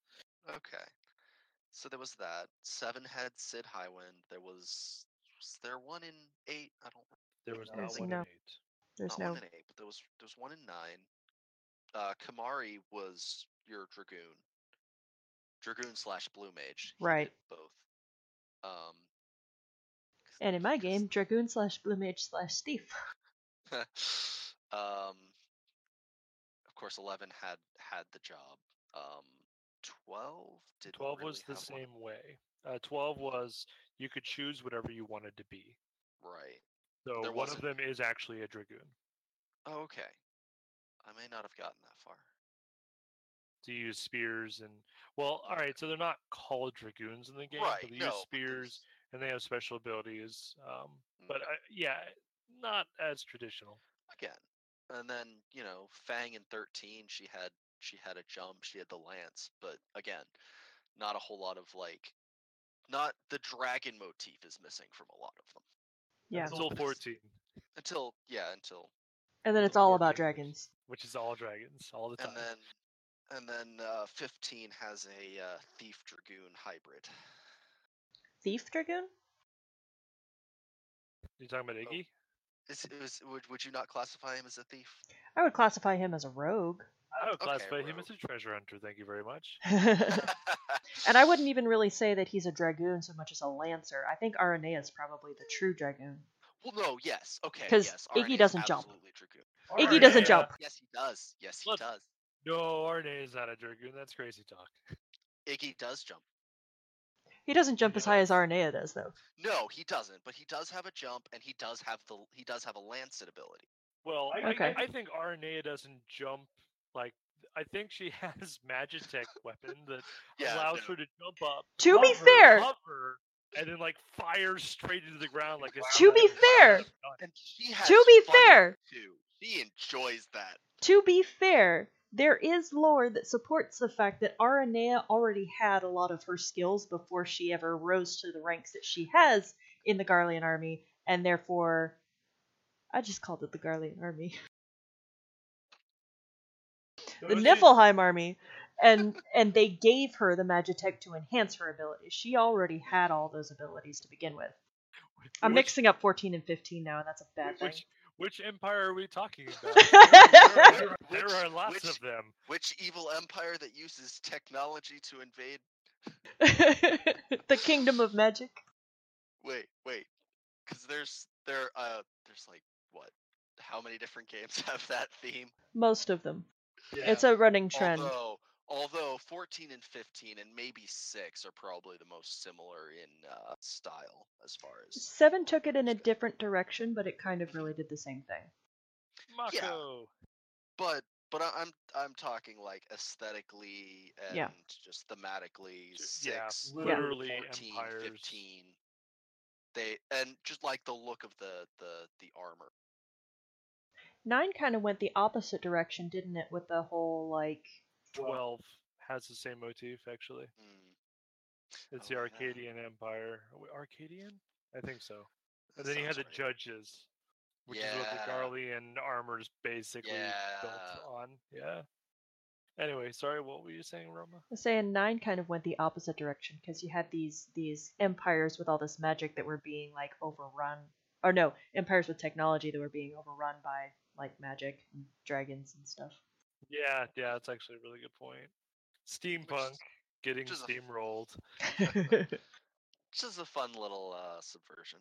okay so there was that seven had Cid Highwind there was was there one in eight i don't There was not one no- in eight. There's not no. one in eight, but there was there was one in nine. Uh, Kimahri was your dragoon, dragoon slash blue mage. He Right. both. Um, And in my game, dragoon slash blue mage slash thief. <laughs> um, of course, eleven had had the job. Um, twelve did. 12 was the same way. Uh, 12 was you could choose whatever you wanted to be. Right. So There one of wasn't- them is actually a dragoon. Oh, okay. I may not have gotten that far. To use spears and well, all right. So they're not called dragoons in the game, right. but they no. use spears there's- and they have special abilities. Um, Mm. but uh, yeah, not as traditional. again and then you know fang in 13 she had she had a jump she had the lance but again not a whole lot of like not the dragon motif is missing from a lot of them Yeah. Until 14, until yeah until And then it's all about 14, which- dragons. which is all dragons all the time. and then and then uh 15 has a uh, thief dragoon hybrid Thief dragoon? you talking about Oh. Iggy? is, is would, would you not classify him as a thief I would classify him as a rogue. I would okay, classify him as a treasure hunter. Thank you very much. <laughs> <laughs> and I wouldn't even really say that he's a dragoon so much as a lancer. I think Aranea is probably the true dragoon. well no yes okay 'Cause yes Iggy doesn't jump. dragoon Iggy doesn't jump. yes he does yes he Look. does No, Aranea is not a dragoon. That's crazy talk. Iggy does jump He doesn't jump He as high as does. Aranea does, though. No, he doesn't. But he does have a jump, and he does have the he does have a lancet ability. Well, I, Okay. I, I think Aranea doesn't jump like. I think she <laughs> has Magitech weapon that Yeah, allows no. her to jump up, To be fair, hover, and then like fire straight into the ground like a. To be fair, and she has To be fun fair. too. She enjoys that. to be fair, there is lore that supports the fact that Aranea already had a lot of her skills before she ever rose to the ranks that she has in the Garlean army, and therefore, I just called it the Garlean army, the Niflheim army, and and they gave her the Magitech to enhance her abilities. She already had all those abilities to begin with. I'm which- mixing up 14 and 15 now, and that's a bad thing. Which which empire are we talking <laughs> about? there, are, there Which- are lots which- of them. Which evil empire that uses technology to invade? <laughs> the kingdom of magic. Wait, wait, because there's there uh there's like what? How many different games <laughs> have that theme? Most of them. Yeah. It's a running trend. Although although 14 and 15 and maybe six are probably the most similar in uh, style as far as Seven took it in a different direction, but it kind of really did the same thing. Mako. but but I- I'm I'm talking like aesthetically and Yeah. just thematically J- yeah, six, literally 14, empires. 15. They and just like the look of the the the armor. Nine kind of went the opposite direction, didn't it? With the whole like, Twelve has the same motif actually. Mm, It's Oh, the yeah. Arcadian Empire. Arcadian? I think so. And that then you had the right. judges, which is what the Yeah. Garlean armor is basically built on. Yeah. Anyway, sorry, what were you saying, Ralma? I was saying nine kind of went the opposite direction because you had these these empires with all this magic that were being like overrun, or no, empires with technology that were being overrun by like magic and dragons and stuff. Yeah, yeah, that's actually a really good point. Steampunk getting which is a- steamrolled. <laughs> Which is a fun little uh, subversion.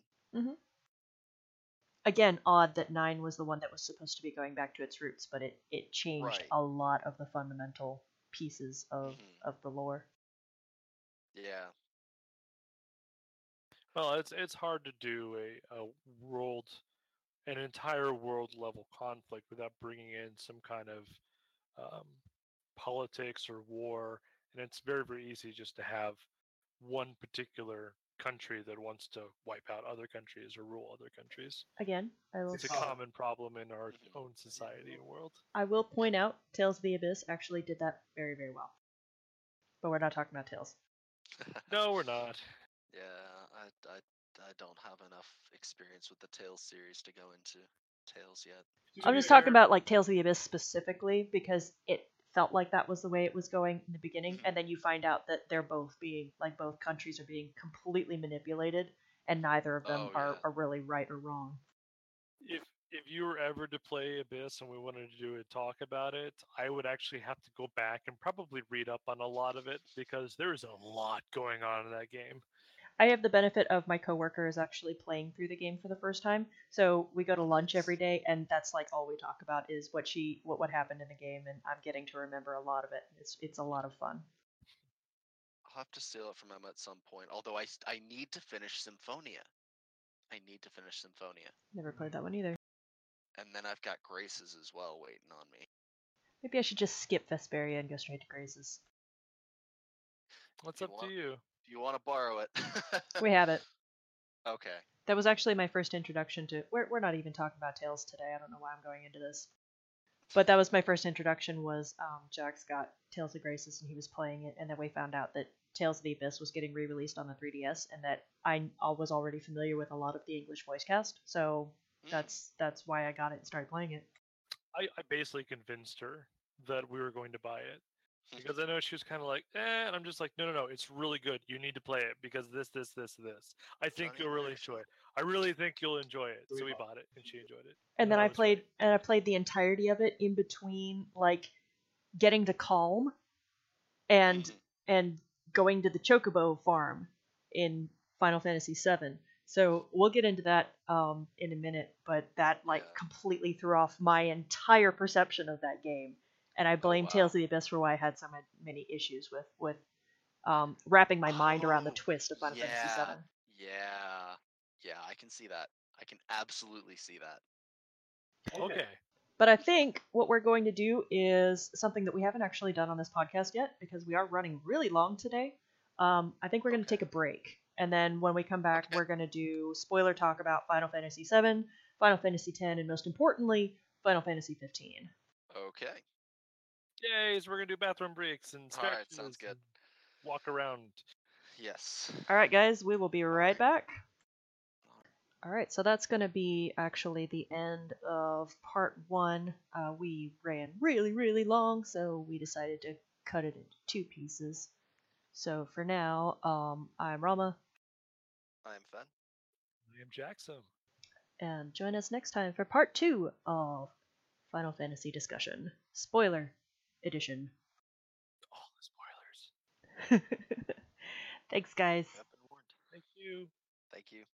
Again, odd that nine was the one that was supposed to be going back to its roots, but it it changed Right. a lot of the fundamental pieces of Mhm. of the lore. Yeah. Well, it's it's hard to do a, a world, an entire world level conflict without bringing in some kind of um, politics or war, and it's very very easy just to have one particular country that wants to wipe out other countries or rule other countries. Again, I will It's a common problem in our Mhm. own society and world. I will point out Tales of the Abyss actually did that very very well. But we're not talking about Tales. <laughs> No, we're not. Yeah, I, I, I don't have enough experience with the Tales series to go into Tales yet. I'm just talking about like Tales of the Abyss specifically because it felt like that was the way it was going in the beginning, and then you find out that they're both being like both countries are being completely manipulated, and neither of them Oh, are, yeah. are really right or wrong. if if you were ever to play Abyss and we wanted to do a talk about it, I would actually have to go back and probably read up on a lot of it because there is a lot going on in that game. I have the benefit of my coworker is actually playing through the game for the first time, so we go to lunch every day, and that's like all we talk about is what she what what happened in the game, and I'm getting to remember a lot of it. It's it's a lot of fun. I'll have to steal it from Emma at some point. Although I I need to finish Symphonia. I need to finish Symphonia. Never played that one either. And then I've got Graces as well waiting on me. Maybe I should just skip Vesperia and go straight to Graces. What's You up want- to you? Do you want to borrow it? <laughs> We have it. okay. That was actually my first introduction to. We're we're not even talking about Tales today. I don't know why I'm going into this, but that was my first introduction. Was um, Jax got Tales of Graces and he was playing it, and then we found out that Tales of the Abyss was getting re-released on the 3DS, and that I I was already familiar with a lot of the English voice cast, so Mm, that's that's why I got it and started playing it. I, I basically convinced her that we were going to buy it because I know she was kind of like, eh, and I'm just like, no, no, no, it's really good. You need to play it because this, this, this, this. I think Johnny you'll really English. enjoy it. I really think you'll enjoy it. So So we we bought bought it, and she enjoyed it. And then I played great. and I played the entirety of it in between like getting to Kalm and Mhm. and going to the Chocobo farm in Final Fantasy VII. So we'll get into that um, in a minute, but that like Yeah. completely threw off my entire perception of that game, and I blame wow. Tales of the Abyss for why I had so many issues with with um, wrapping my mind around the Oh, twist of Final Fantasy yeah. VII. Yeah. Yeah, I can see that. I can absolutely see that. Okay. But I think what we're going to do is something that we haven't actually done on this podcast yet because we are running really long today. Um, I think we're going to Okay. take a break. And then when we come back, Okay. we're going to do spoiler talk about Final Fantasy VII, Final Fantasy X, and most importantly, Final Fantasy 15. Okay. Yay! So we're gonna do bathroom breaks and All right, sounds good. Walk around. Yes. All right, guys, we will be right back. All right, so that's going to be actually the end of part one. Uh, we ran really, really long, so we decided to cut it into two pieces. So for now, um, I'm Ralma, I am Fen. I am Jackson. and join us next time for part two of Final Fantasy discussion. Spoiler edition. All the spoilers. <laughs> Thanks, guys. Yep, and warned. Thank you. Thank you.